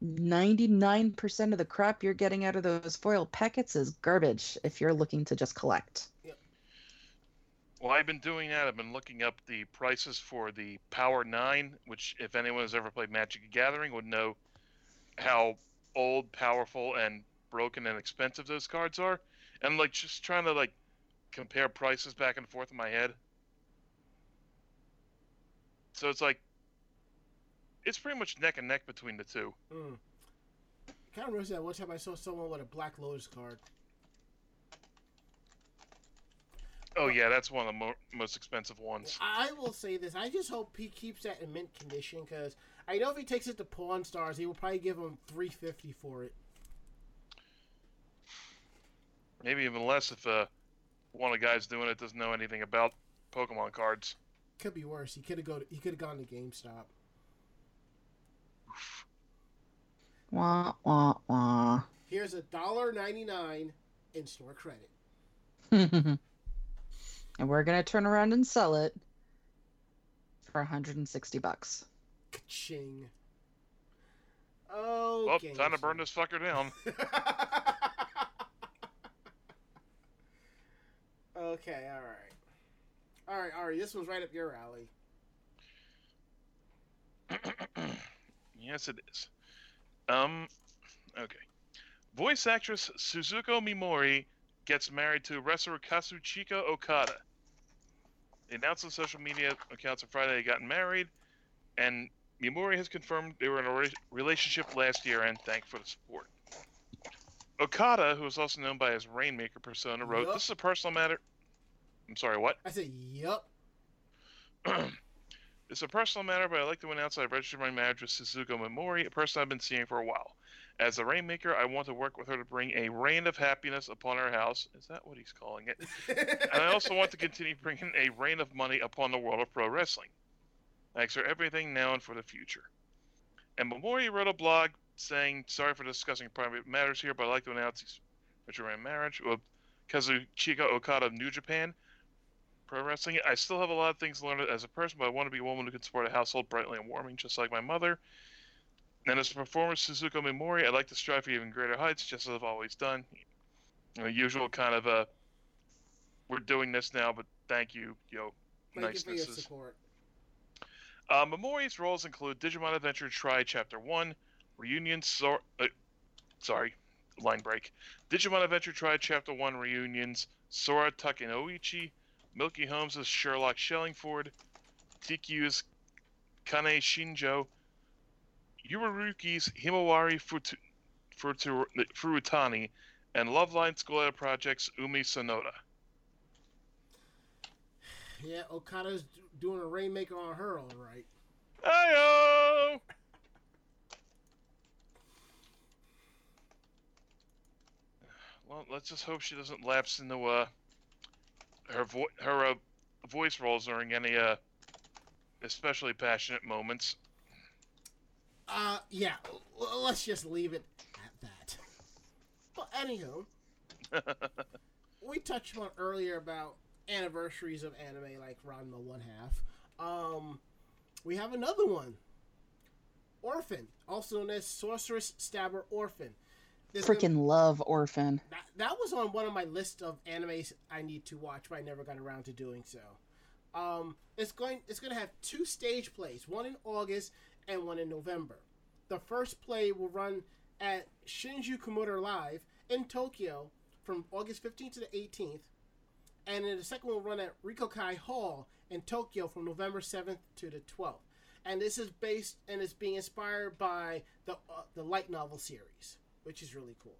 99% of the crap you're getting out of those foil packets is garbage if you're looking to just collect. Well, I've been doing that. I've been looking up the prices for the Power 9, which, if anyone has ever played Magic the Gathering, would know how old, powerful, and broken and expensive those cards are. And, like, just trying to, like, compare prices back and forth in my head. So it's like, it's pretty much neck and neck between the two. Mm. Kind of reminds me that one time I saw someone with a Black Lotus card. Oh, yeah, that's one of the mo- most expensive ones. I will say this: I just hope he keeps that in mint condition because I know if he takes it to Pawn Stars, he will probably give him three fifty for it. Maybe even less if uh, one of the guys doing it doesn't know anything about Pokemon cards. Could be worse. He could have go. He could have gone to GameStop. Wah, wah, wah. Here's a dollar ninety nine in store credit. and we're going to turn around and sell it for 160 bucks. Ka-ching. Oh, Well, time to burn this fucker down. okay, all right, all right, Ari. This was right up your alley. yes, it is. Um, okay. Voice actress Suzuko Mimori gets married to wrestler Kazuchika Okada. They announced on social media accounts on Friday they got married, and Mimori has confirmed they were in a re- relationship last year and thanked for the support. Okada, who is also known by his Rainmaker persona, wrote, Yup. "This is a personal matter." I'm sorry, what? I said, "Yup." It's a personal matter, but I'd like to announce I've registered my marriage with Suzuko Mimori, a person I've been seeing for a while. As a rainmaker, I want to work with her to bring a rain of happiness upon our house. Is that what he's calling it? And I also want to continue bringing a rain of money upon the world of pro wrestling. Thanks for everything now and for the future. And Mimori wrote a blog saying, Sorry for discussing private matters here, but I'd like to announce he's my marriage with Kazuchika Okada of New Japan. Pro wrestling. I still have a lot of things to learn as a person, but I want to be a woman who can support a household brightly and warming, just like my mother. And as a performer, Suzuko Mimori, I'd like to strive for even greater heights, just as I've always done. You know, usual kind of uh, we're doing this now, but thank you, yo, Thank you for your nicenesses. support. Uh, Mimori's roles include Digimon Adventure Tri Chapter 1, Reunion Sor- uh, sorry, line break. Digimon Adventure Tri Chapter 1 Reunions, Sora Takenouchi, Milky Holmes' Sherlock Shellingford, TQ's Kane Shinjo, YuruYuri's Himawari Futu- Futu- Furutani, and Loveline Out Project's Umi Sonoda. Yeah, Okada's doing a rainmaker on her, all right. Ayo! Well, let's just hope she doesn't lapse into uh her vo- her uh, voice roles during any uh especially passionate moments. Uh, yeah. l- let's just leave it at that. Well, anywho, we touched on earlier about anniversaries of anime, like Ranma One Half. Um, we have another one. Orphen, also known as Sorcerous Stabber Orphen. There's gonna- Freaking love Orphen. that, that was on one of my list of animes I need to watch, but I never got around to doing so. Um, it's going it's going to have two stage plays, one in August and one in November. The first play will run at Shinjuku Motor Live in Tokyo from August 15th to the 18th, and then the second will run at Rikokai Hall in Tokyo from November 7th to the 12th. And this is based and it's being inspired by the uh, the light novel series, which is really cool.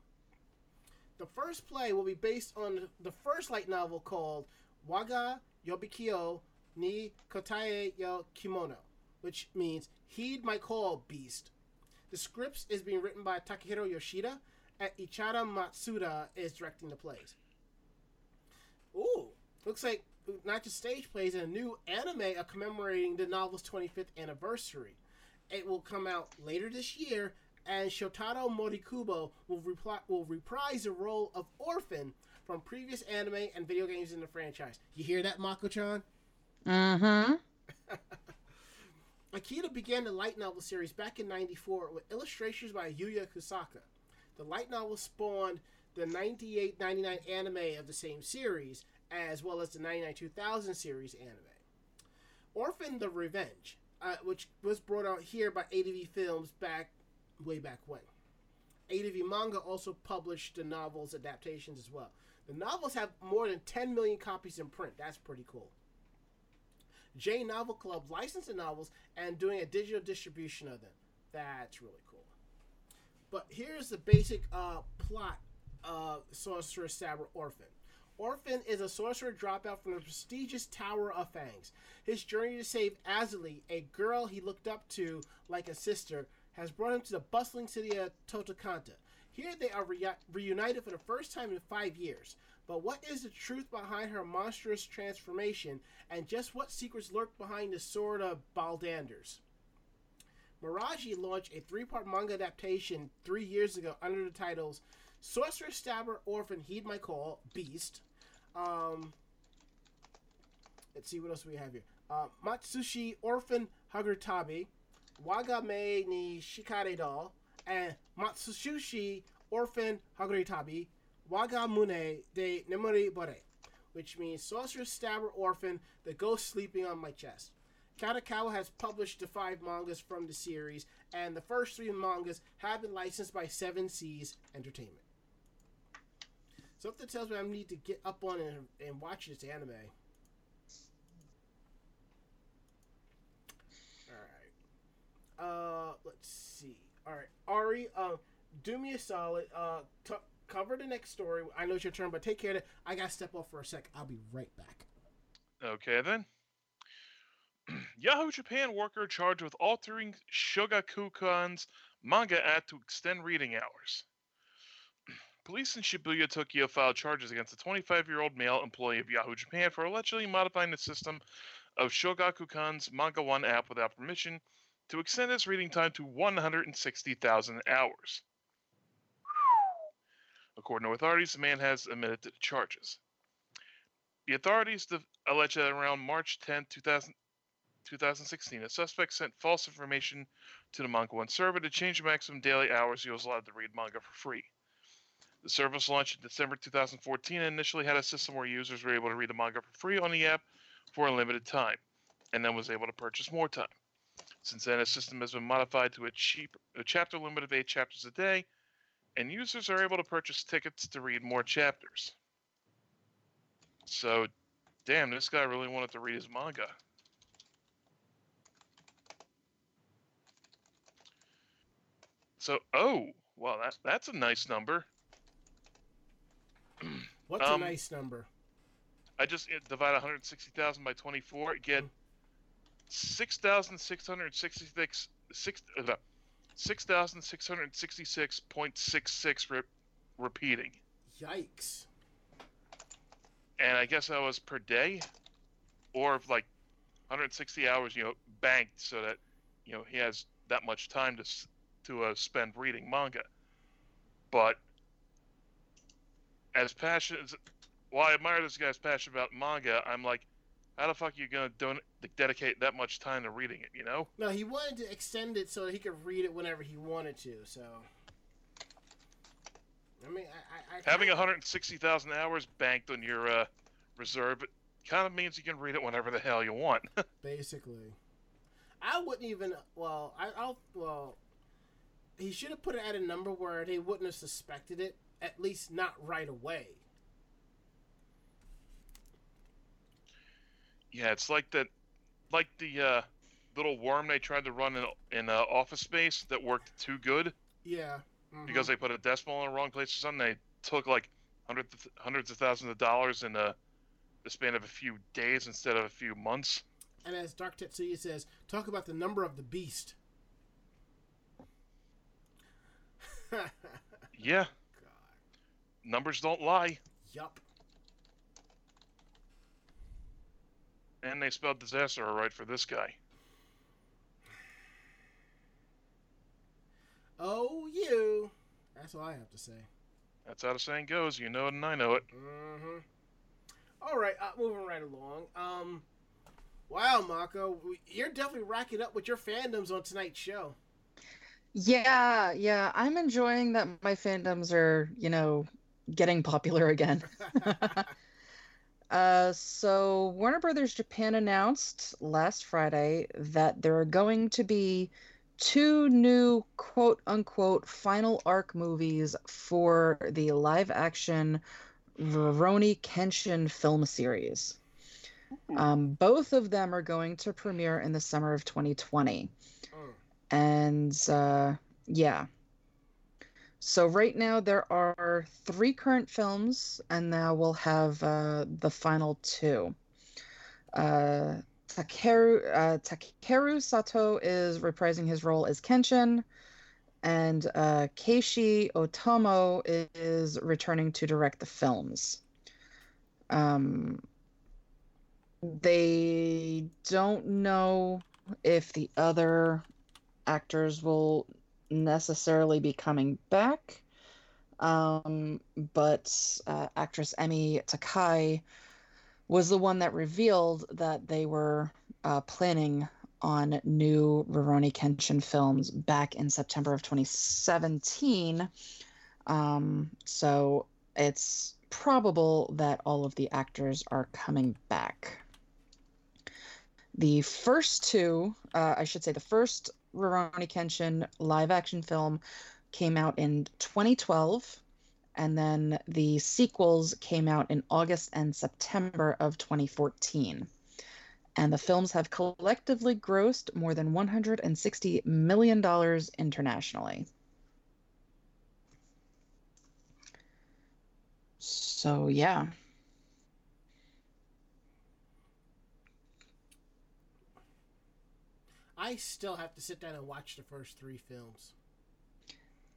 The first play will be based on the first light novel called Waga Yobikyo ni kotae yo kimono, which means heed my call, beast. The script is being written by Takahiro Yoshida, and Ichara Matsuda is directing the plays. Ooh, looks like not just stage plays and a new anime are commemorating the novel's 25th anniversary. It will come out later this year, and Shotaro Morikubo will, reply, will reprise the role of Orphen from previous anime and video games in the franchise. You hear that, Mako-chan? Mm-hmm. Akita began the light novel series back in 94 with illustrations by Yuya Kusaka. The light novel spawned the 98 99 anime of the same series, as well as the 99 2000 series anime. Orphen the Revenge, uh, which was brought out here by ADV Films back way back when. ADV Manga also published the novel's adaptations as well. The novels have more than 10 million copies in print. That's pretty cool. J Novel Club licensing novels and doing a digital distribution of them. That's really cool. But here's the basic uh, plot of Sorcerer Stabber Orphen. Orphen is a sorcerer dropout from the prestigious Tower of Fangs. His journey to save Azali, a girl he looked up to like a sister, has brought him to the bustling city of Totokanta. Here they are re- reunited for the first time in five years. But what is the truth behind her monstrous transformation, and just what secrets lurk behind the sword of Baldanders? Miraji launched a three part manga adaptation three years ago under the titles Sorcerer, Stabber, Orphen, Heed My Call, Beast. Um, let's see what else we have here. Uh, Matsushi, Orphen, Hagurtabi, Wagame ni Shikare Doll, and Matsushi, Orphen, Hagurtabi, Wagamune de Nemori Bore, which means Sorcerer, Stabber, Orphen, the ghost sleeping on my chest. Kadokawa has published the five mangas from the series, and the first three mangas have been licensed by Seven Seas Entertainment. Something tells me I need to get up on and, and watch this anime. All right. Uh, let's see. All right, Ari, uh, do me a solid. Uh, t- cover the next story. I know it's your turn, but take care of it. I gotta step off for a sec. I'll be right back. Okay then. Yahoo Japan worker charged with altering Shogakukan's manga ad to extend reading hours. Police in Shibuya, Tokyo filed charges against a 25 year old male employee of Yahoo Japan for allegedly modifying the system of Shogakukan's Manga 1 app without permission to extend its reading time to 160,000 hours. According to authorities, the man has admitted to the charges. The authorities allege that around March 10, 2000, 2016, a suspect sent false information to the Manga One server to change the maximum daily hours he was allowed to read manga for free. The service launched in December 2014 and initially had a system where users were able to read the manga for free on the app for a limited time, and then was able to purchase more time. Since then, the system has been modified to a cheap, a chapter limit of eight chapters a day, and users are able to purchase tickets to read more chapters. So, damn, this guy really wanted to read his manga. So, oh, well, that that's a nice number. What's Um, a nice number? I just divide 160,000 by 24, get 6,666 six, uh, 6,666.66 re- repeating. Yikes. And I guess that was per day or like 160 hours, you know, banked so that, you know, he has that much time to to uh, spend reading manga. But as passionate as while I admire this guy's passion about manga, I'm like, how the fuck are you gonna don- dedicate that much time to reading it? You know? No, he wanted to extend it so that he could read it whenever he wanted to. So, I mean, I, I, I Having 160,000 hours banked on your uh, reserve kind of means you can read it whenever the hell you want. basically, I wouldn't even. Well, I, I'll. Well, he should have put it at a number where they wouldn't have suspected it. At least not right away. Yeah, it's like that, like the uh, little worm they tried to run in in uh, Office Space that worked too good Yeah. mhm. because they put a decimal in the wrong place or something. They took like hundreds hundreds of thousands of dollars in uh, the span of a few days instead of a few months. And as Dark Tetsuya says, talk about the number of the beast. Yeah, numbers don't lie, yup. And they spelled disaster all right for this guy. Oh, you. That's all I have to say. That's how the saying goes. You know it, and I know it. Mm-hmm. All right, uh, moving right along. Um, wow, Mako, you're definitely racking up with your fandoms on tonight's show. Yeah, yeah, I'm enjoying that my fandoms are, you know, getting popular again. Uh, so Warner Brothers Japan announced last Friday that there are going to be two new quote unquote final arc movies for the live action Rurouni Kenshin film series. Um, both of them are going to premiere in the summer of 2020. Mm. And uh, yeah. So right now there are three current films, and now we'll have uh, the final two. Uh, Takeru uh, Takeru Sato is reprising his role as Kenshin, and uh, Keishi Otomo is returning to direct the films. Um, they don't know if the other actors will necessarily be coming back. Um, but uh, actress Emi Takei was the one that revealed that they were uh, planning on new Rurouni Kenshin films back in September of 2017. Um, so it's probable that all of the actors are coming back. The first two, uh, I should say, the first Rurouni Kenshin live action film came out in 2012, and then the sequels came out in August and September of 2014. And the films have collectively grossed more than $160 million internationally. So, yeah. I still have to sit down and watch the first three films.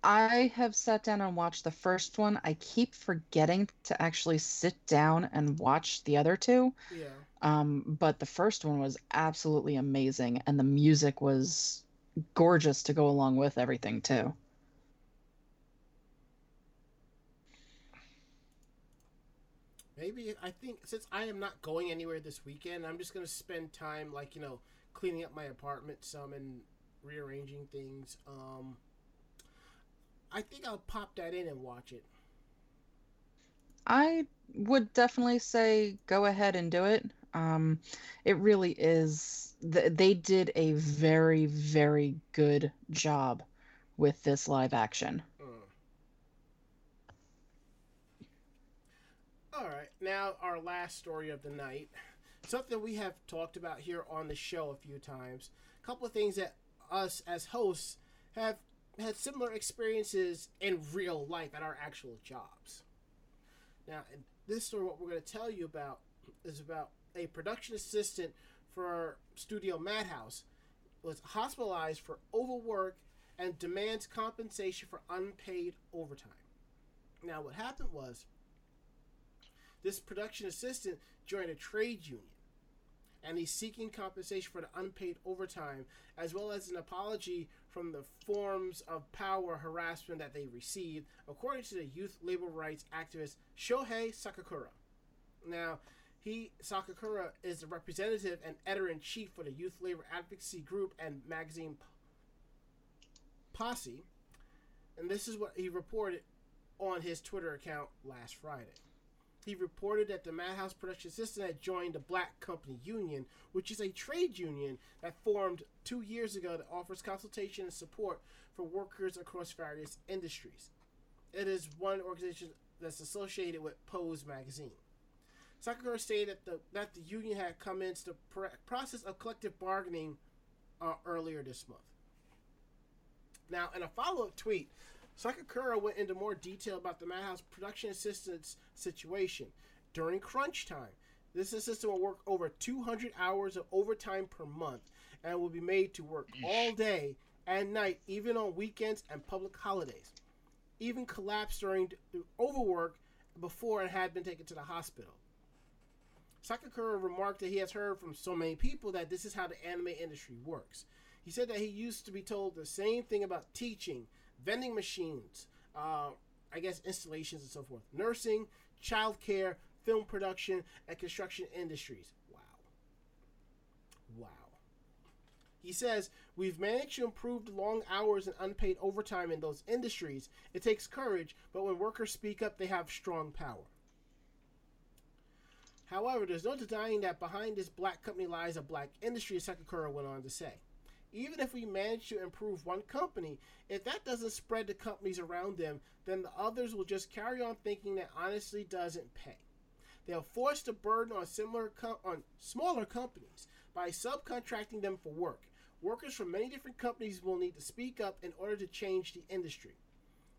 I have sat down and watched the first one. I keep forgetting to actually sit down and watch the other two. Yeah. Um, but the first one was absolutely amazing, and the music was gorgeous to go along with everything, too. Maybe I think since I am not going anywhere this weekend, I'm just gonna spend time like you know cleaning up my apartment some and rearranging things. Um, I think I'll pop that in and watch it. I would definitely say go ahead and do it. Um, it really is, th- they did a very, very good job with this live action. Mm. All right, now our last story of the night. Something we have talked about here on the show a few times. A couple of things that us as hosts have had similar experiences in real life at our actual jobs. Now, in this story, what we're going to tell you about is about a production assistant for Studio Madhouse was hospitalized for overwork and demands compensation for unpaid overtime. Now, what happened was this production assistant joined a trade union and he's seeking compensation for the unpaid overtime as well as an apology from the forms of power harassment that they received, according to the youth labor rights activist Shohei Sakakura. Now, he Sakakura is the representative and editor in chief for the youth labor advocacy group and magazine Posse, and this is what he reported on his Twitter account last Friday. He reported that the Madhouse production assistant had joined the Black Company Union, which is a trade union that formed two years ago that offers consultation and support for workers across various industries. It is one organization that's associated with Posse magazine. Sakura stated that the, that the union had commenced the pr- process of collective bargaining uh, earlier this month. Now, in a follow up tweet, Sakakura went into more detail about the Madhouse production assistant's situation. During crunch time, This assistant will work over 200 hours of overtime per month and will be made to work all day and night, even on weekends and public holidays. Even collapsed during overwork before and had been taken to the hospital. Sakakura remarked that he has heard from so many people that this is how the anime industry works. He said that he used to be told the same thing about teaching, vending machines, uh, I guess installations and so forth, nursing, childcare, film production, and construction industries. Wow. Wow. He says, We've managed to improve long hours and unpaid overtime in those industries. It takes courage, but when workers speak up, they have strong power. However, there's no denying that behind this black company lies a black industry, Sakakura went on to say. Even if we manage to improve one company, if that doesn't spread to companies around them, then the others will just carry on thinking that honestly doesn't pay. They'll force the burden on similar com- on smaller companies by subcontracting them for work. Workers from many different companies will need to speak up in order to change the industry.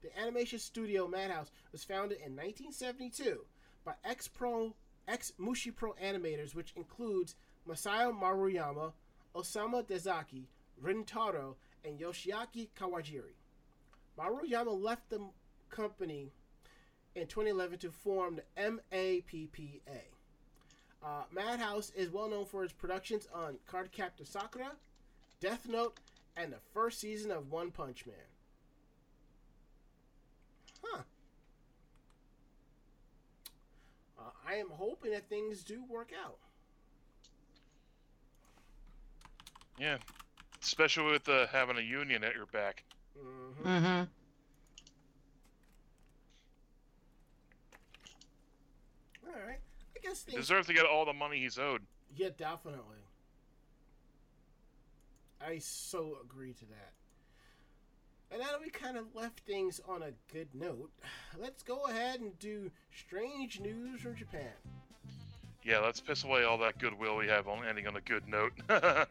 The animation studio Madhouse was founded in 1972 by ex-pro ex-Mushi Pro animators, which includes Masao Maruyama, Osamu Dezaki, Rintaro, and Yoshiaki Kawajiri. Maruyama left the company in 2011 to form the MAPPA. Uh, Madhouse is well known for its productions on Card Cardcaptor Sakura, Death Note, and the first season of One Punch Man. Huh. Uh, I am hoping that things do work out. Yeah, especially with uh, having a union at your back. hmm Mm-hmm. All right. I guess He things. deserves to get all the money he's owed. Yeah, definitely. I so agree to that. And now that we kind of left things on a good note, let's go ahead and do strange news from Japan. Yeah, let's piss away all that goodwill we have on ending on a good note.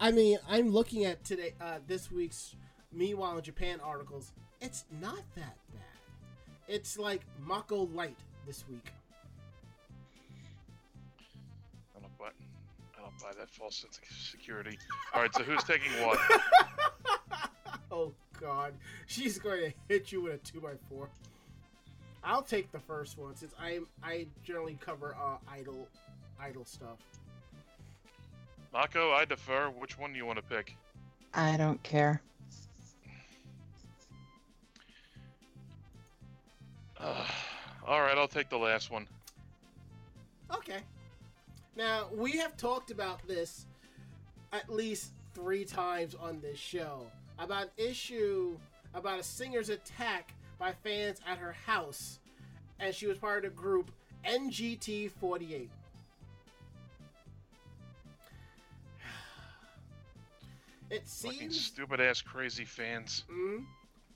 I mean, I'm looking at today, uh, this week's Meanwhile in Japan articles. It's not that bad. It's like Mako Light this week. I don't buy, I don't buy that false sense of security. All right, so who's taking what? oh God, she's going to hit you with a two by four. I'll take the first one since I I generally cover uh, idol idol stuff. Mako, I defer. Which one do you want to pick? I don't care. Uh, all right, I'll take the last one. Okay. Now we have talked about this at least three times on this show about an issue about a singer's attack by fans at her house, and she was part of the group NGT48. It seems stupid ass crazy fans. Mhm.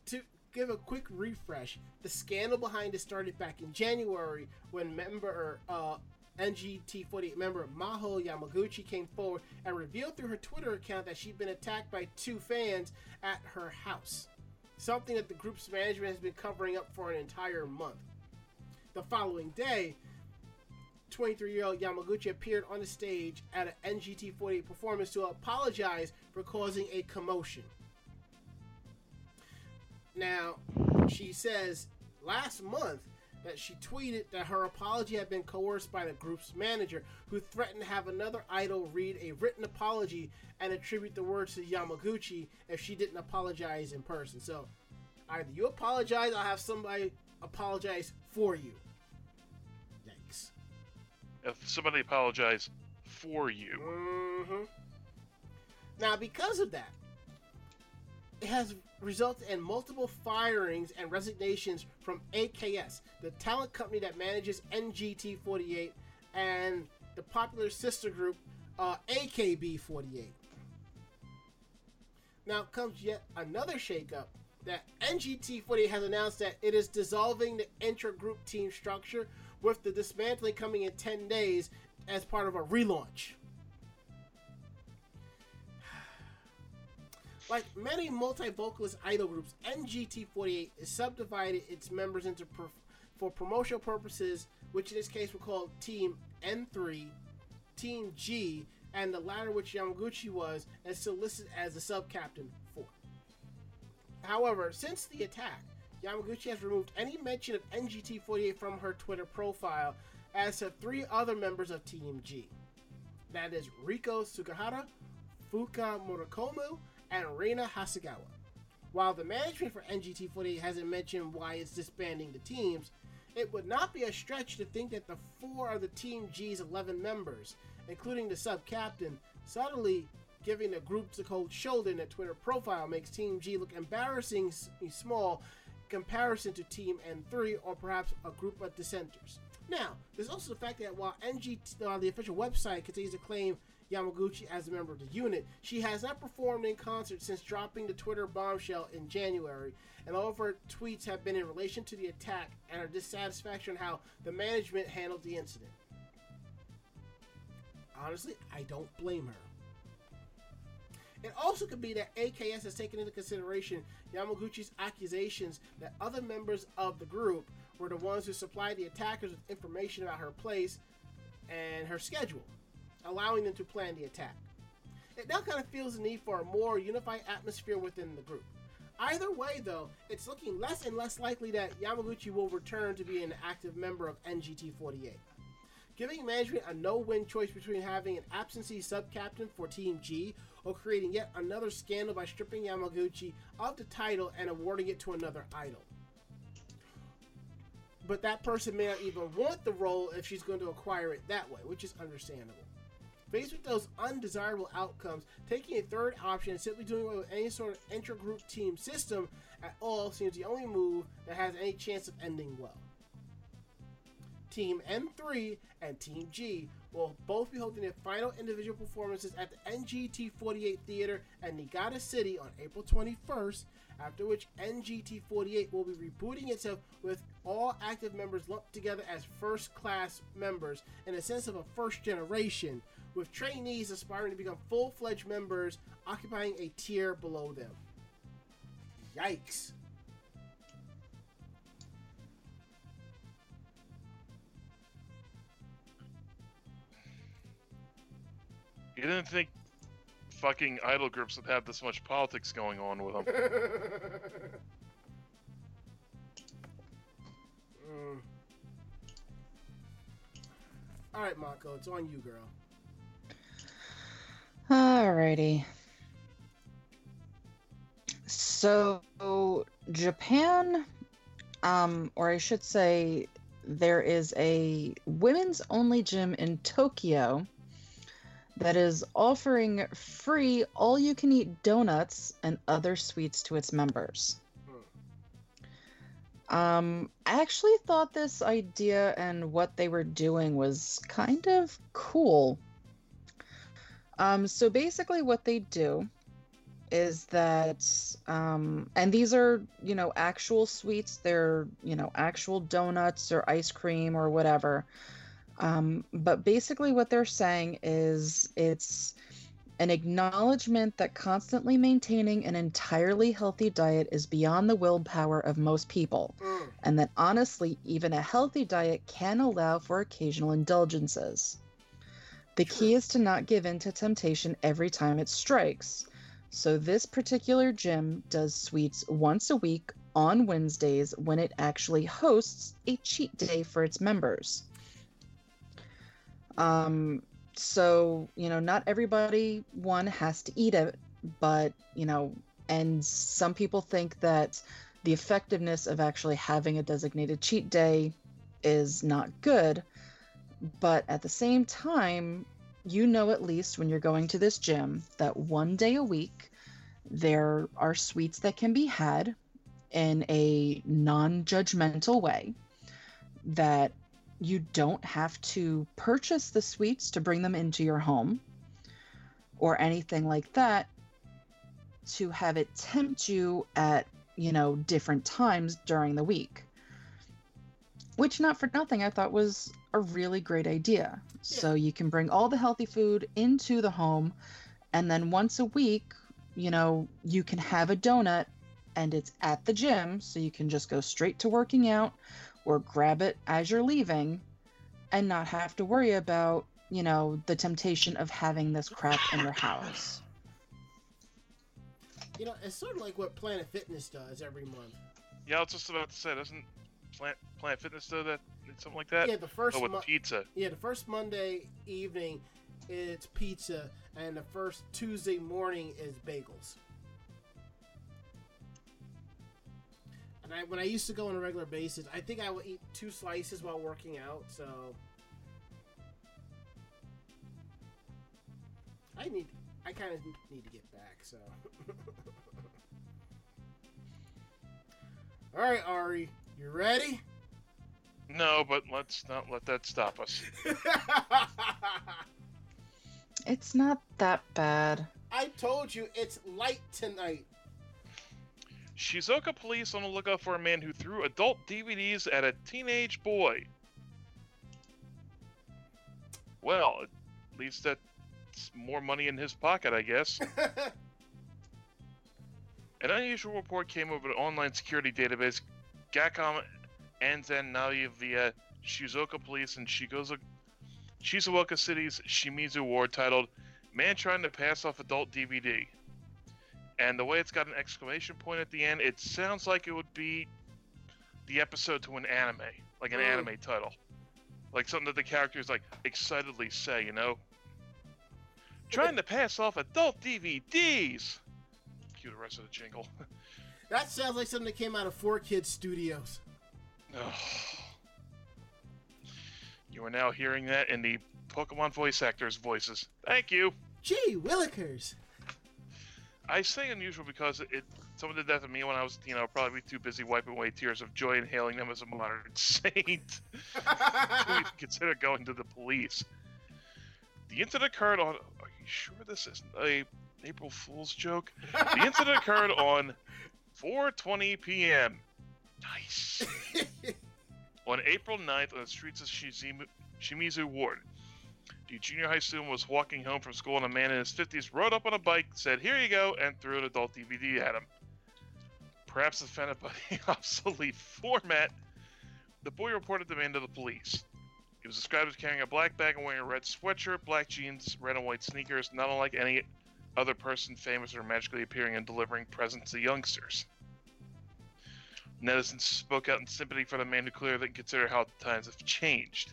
To give a quick refresh, the scandal behind it started back in January when member uh, NGT48 member Maho Yamaguchi came forward and revealed through her Twitter account that she'd been attacked by two fans at her house. Something that the group's management has been covering up for an entire month. The following day, 23 year old Yamaguchi appeared on the stage at an NGT48 performance to apologize for causing a commotion. Now, she says last month that she tweeted that her apology had been coerced by the group's manager, who threatened to have another idol read a written apology and attribute the words to Yamaguchi if she didn't apologize in person. So, either you apologize, I'll have somebody apologize for you. If somebody apologize for you, hmm Now, because of that, it has resulted in multiple firings and resignations from AKS, the talent company that manages NGT48, and the popular sister group uh, AKB48. Now comes yet another shakeup that NGT48 has announced that it is dissolving the intra-group team structure, with the dismantling coming in 10 days as part of a relaunch. Like many multi-vocalist idol groups, NGT48 is subdivided its members into for promotional purposes which in this case were called Team N3, Team G, and the latter which Yamaguchi was and still listed as the sub captain for. However, since the attack, Yamaguchi has removed any mention of NGT48 from her Twitter profile, as have three other members of Team G. That is Riko Sugahara, Fuka Murakumo, and Reina Hasegawa. While the management for NGT48 hasn't mentioned why it's disbanding the teams, it would not be a stretch to think that the four of the Team G's 11 members, including the sub captain, suddenly giving the group the cold shoulder in their Twitter profile makes Team G look embarrassingly small comparison to Team N3 or perhaps a group of dissenters. Now, there's also the fact that while NGT, uh, the official website continues to claim Yamaguchi as a member of the unit, she has not performed in concert since dropping the Twitter bombshell in January, and all of her tweets have been in relation to the attack and her dissatisfaction on how the management handled the incident. Honestly, I don't blame her. It also could be that AKS has taken into consideration Yamaguchi's accusations that other members of the group were the ones who supplied the attackers with information about her place and her schedule, allowing them to plan the attack. It now kind of feels the need for a more unified atmosphere within the group. Either way, though, it's looking less and less likely that Yamaguchi will return to be an active member of NGT 48 giving management a no-win choice between having an absentee sub-captain for Team G or creating yet another scandal by stripping Yamaguchi of the title and awarding it to another idol. But that person may not even want the role if she's going to acquire it that way, which is understandable. Faced with those undesirable outcomes, taking a third option and simply doing away with any sort of intra-group team system at all seems the only move that has any chance of ending well. Team N3 and Team G will both be holding their final individual performances at the NGT 48 Theater in Niigata City on April 21st, after which NGT 48 will be rebooting itself with all active members lumped together as first class members in a sense of a first generation, with trainees aspiring to become full fledged members occupying a tier below them. Yikes. You didn't think fucking idol groups would have this much politics going on with them. Mm. All right, Mako, it's on you, girl. Alrighty. So, Japan, um, or I should say, there is a women's only gym in Tokyo that is offering free all you can eat donuts and other sweets to its members. Um, I actually thought this idea and what they were doing was kind of cool. Um, so basically, what they do is that, um, and these are, you know, actual sweets, they're, you know, actual donuts or ice cream or whatever. Um, but basically, what they're saying is it's an acknowledgement that constantly maintaining an entirely healthy diet is beyond the willpower of most people, Mm. and that honestly, even a healthy diet can allow for occasional indulgences. The key is to not give in to temptation every time it strikes. So, this particular gym does sweets once a week on Wednesdays when it actually hosts a cheat day for its members. Um, so, you know, not everybody, one, has to eat it, but, you know, and some people think that the effectiveness of actually having a designated cheat day is not good. But at the same time, you know, at least when you're going to this gym, that one day a week, there are sweets that can be had in a non judgmental way that you don't have to purchase the sweets to bring them into your home or anything like that to have it tempt you at you know different times during the week. Which not for nothing i thought was a really great idea. So you can bring all the healthy food into the home and then once a week you know you can have a donut and it's at the gym so you can just go straight to working out or grab it as you're leaving and not have to worry about, you know, the temptation of having this crap in your house. You know, it's sort of like what Planet Fitness does every month. Yeah, I was just about to say, doesn't Planet, Planet Fitness do that? Something like that? Yeah, the first oh, with mo- pizza. yeah the first Monday evening it's pizza, and the first Tuesday morning is bagels. And I, when I used to go on a regular basis, I think I would eat two slices while working out. So I need, I kind of need to get back. So, all right, Ari, you ready? No, but let's not let that stop us. It's not that bad. I told you it's light tonight. Shizuoka police on the lookout for a man who threw adult DVDs at a teenage boy. Well, at least that's more money in his pocket, I guess. An unusual report came over the online security database Gaccom Anzen Navi via Shizuoka Police in Shigoza, Shizuoka City's Shimizu Ward titled Man Trying to Pass Off Adult DVD. And the way it's got an exclamation point at the end, it sounds like it would be the episode to an anime, like an Mm. anime title. Like something that the characters like excitedly say, you know? Trying to pass off adult DVDs. Cue the rest of the jingle. that sounds like something that came out of Four Kids Studios. You are now hearing that in the Pokemon voice actors' voices. Thank you. Gee, Willikers. I say unusual because it someone did that to me when I was, you know, probably be too busy wiping away tears of joy and hailing them as a modern saint to even consider going to the police. The incident occurred on. Are you sure this isn't a April Fool's joke? The incident occurred on 4:20 p.m. Nice. on April 9th on the streets of Shizimu, Shimizu Ward. The junior high student was walking home from school and a man in his 50s rode up on a bike, said, Here you go, and threw an adult DVD at him. Perhaps offended by the obsolete format, the boy reported the man to the police. He was described as carrying a black bag and wearing a red sweatshirt, black jeans, red and white sneakers, not unlike any other person famous or magically appearing and delivering presents to youngsters. Netizens spoke out in sympathy for the man who clearly didn't consider how times have changed.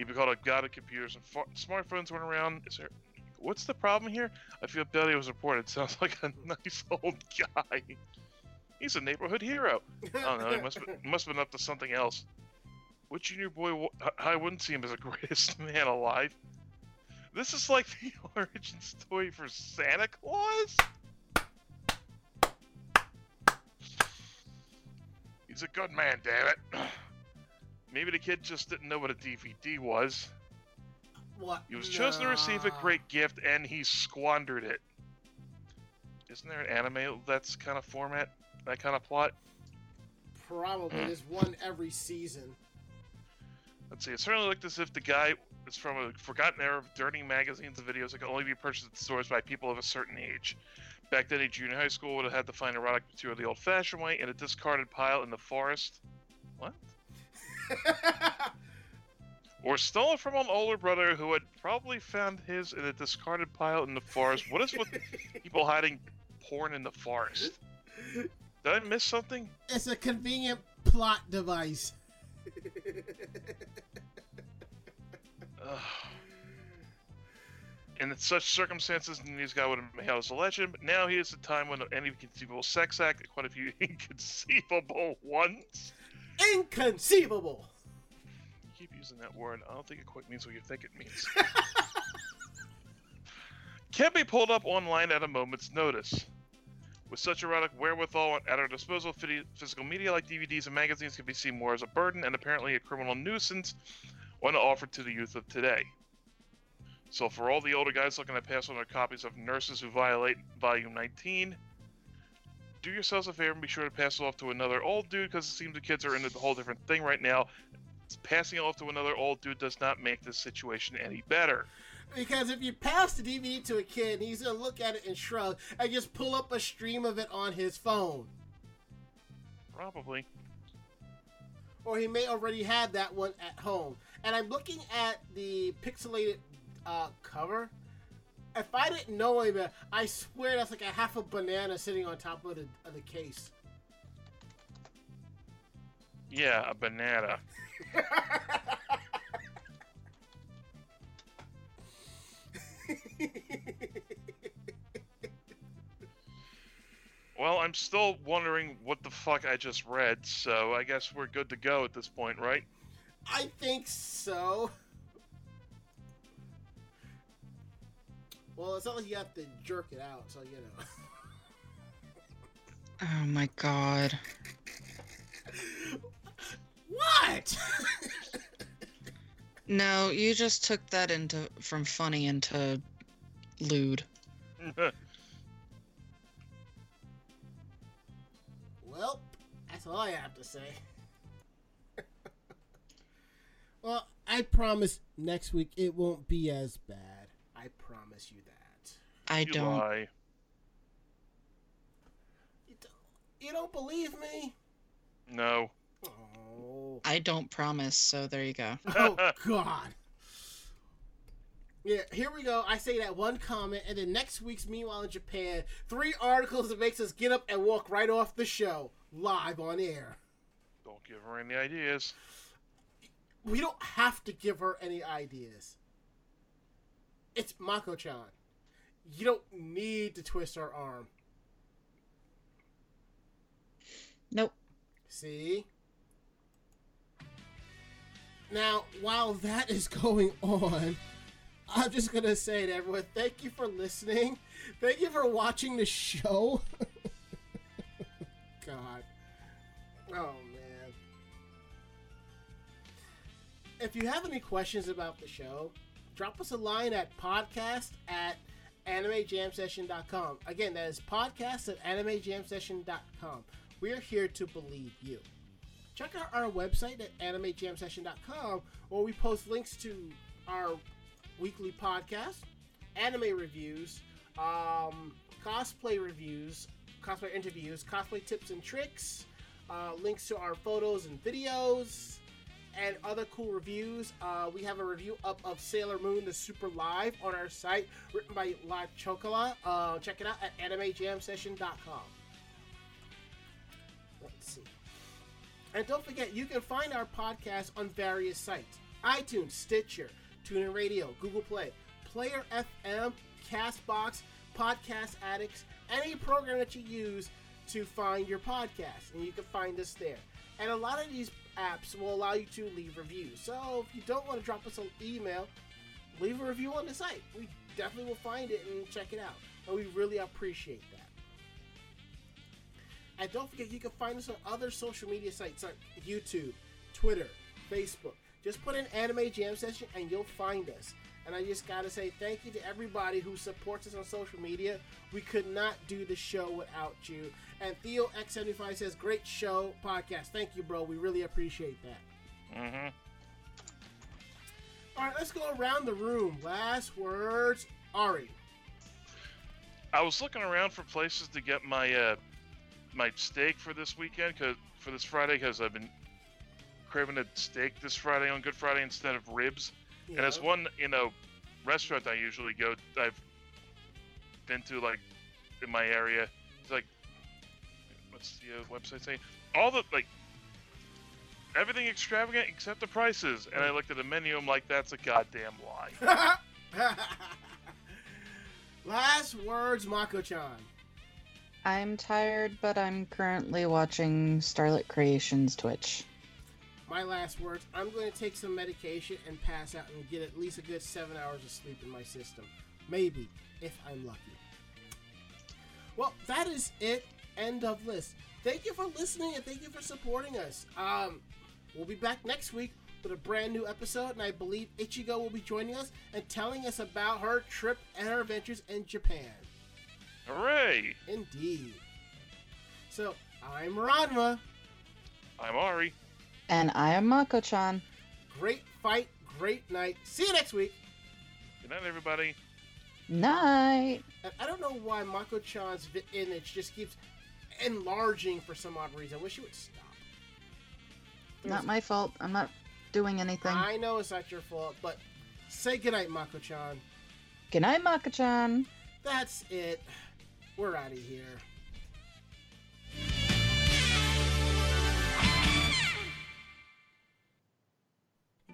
He became a god of computers and smartphones went around. Is there? What's the problem here? I feel Billy was reported. Sounds like a nice old guy. He's a neighborhood hero. I don't know. He must have, must have been up to something else. What junior boy? I wouldn't see him as the greatest man alive. This is like the origin story for Santa Claus. He's a good man, damn it. Maybe the kid just didn't know what a DVD was. what? He was chosen to receive a great gift and he squandered it. Isn't there an anime that's kind of format, that kind of plot? Probably. There's one every season. Let's see. It certainly looked as if the guy is from a forgotten era of dirty magazines and videos that could only be purchased at stores by people of a certain age. Back then, a junior high school would have had to find erotic material the old-fashioned way in a discarded pile in the forest. What? Or stolen from an older brother who had probably found his in a discarded pile in the forest. What is with people hiding porn in the forest? Did I miss something? it's a convenient plot device. In such circumstances, news guy would have been hailed as a legend, but now he is a time when any conceivable sex act, quite a few inconceivable ones. Inconceivable. You keep using that word. I don't think it quite means what you think it means. Can be pulled up online at a moment's notice. With such erotic wherewithal at our disposal, physical media like DVDs and magazines can be seen more as a burden and apparently a criminal nuisance when offered to the youth of today. So, for all the older guys looking to pass on their copies of Nurses Who Violate Volume 19, do yourselves a favor and be sure to pass it off to another old dude because it seems the kids are into a whole different thing right now. Passing it off to another old dude does not make this situation any better. Because if you pass the DVD to a kid, he's gonna look at it and shrug and just pull up a stream of it on his phone. Probably. or he may already have that one at home. And I'm looking at the pixelated uh, cover. If I didn't know any better, I swear that's like a half a banana sitting on top of the, of the case. Yeah, a banana. Well, I'm still wondering what the fuck I just read, so I guess we're good to go at this point, right? I think so. Well, it's not like you have to jerk it out, so you know. Oh my god. what? No, you just took that into from funny into lewd. well, that's all I have to say. well, I promise next week it won't be as bad. I promise you that. I you don't. lie. You don't, you don't believe me? No. Oh. I don't promise. So there you go. oh God. Yeah, here we go. I say that one comment, and then next week's Meanwhile in Japan, three articles that makes us get up and walk right off the show, live on air. Don't give her any ideas. We don't have to give her any ideas. It's Mako-chan. You don't need to twist her arm. Nope. See? Now, while that is going on, I'm just going to say to everyone, thank you for listening. Thank you for watching the show. God. Oh, man. If you have any questions about the show, drop us a line at podcast at animejamsession.com. Again, that is podcast at animejamsession.com. We're here to believe you. Check out our website at animejamsession.com where we post links to our weekly podcast, anime reviews, um, cosplay reviews, cosplay interviews, cosplay tips and tricks, uh, links to our photos and videos, and other cool reviews. Uh, we have a review up of Sailor Moon the Super Live on our site, written by La Chocola. Uh, check it out at animejamsession.com. Let's see. And don't forget, you can find our podcast on various sites iTunes, Stitcher, TuneIn Radio, Google Play, Player FM, Castbox, Podcast Addicts, any program that you use to find your podcast. And you can find us there. And a lot of these apps will allow you to leave reviews. So if you don't want to drop us an email, leave a review on the site. We definitely will find it and check it out. And we really appreciate that. And don't forget, you can find us on other social media sites like YouTube, Twitter, Facebook. Just put in Anime Jam Session and you'll find us. And I just gotta say thank you to everybody who supports us on social media. We could not do the show without you. And Theo X75 says, "Great show, podcast. Thank you, bro. We really appreciate that." Mm-hmm. All right, let's go around the room. Last words, Ari. I was looking around for places to get my uh, my steak for this weekend, cause for this Friday, because I've been craving a steak this Friday on Good Friday instead of ribs. You And it's one you know restaurant I usually go. I've been to like in my area. It's like what's the uh, website say? All the like everything extravagant except the prices. And I looked at the menu. I'm like, that's a goddamn lie. Last words, Mako-chan. I'm tired, but I'm currently watching Starlit Creations Twitch. My last words. I'm going to take some medication and pass out and get at least a good seven hours of sleep in my system. Maybe, if I'm lucky. Well, that is it. End of list. Thank you for listening and thank you for supporting us. Um, we'll be back next week with a brand new episode, and I believe Ichigo will be joining us and telling us about her trip and her adventures in Japan. Hooray! Indeed. So, I'm Ranma. I'm Ari. And I am Mako-chan. Great fight, great night. See you next week. Good night, everybody. Night. And I don't know why Mako-chan's vi- image just keeps enlarging for some odd reason. I wish you would stop. Not my fault. I'm not doing anything. I know it's not your fault, but say goodnight, Mako-chan. Good night, Maka-chan. That's it. We're out of here.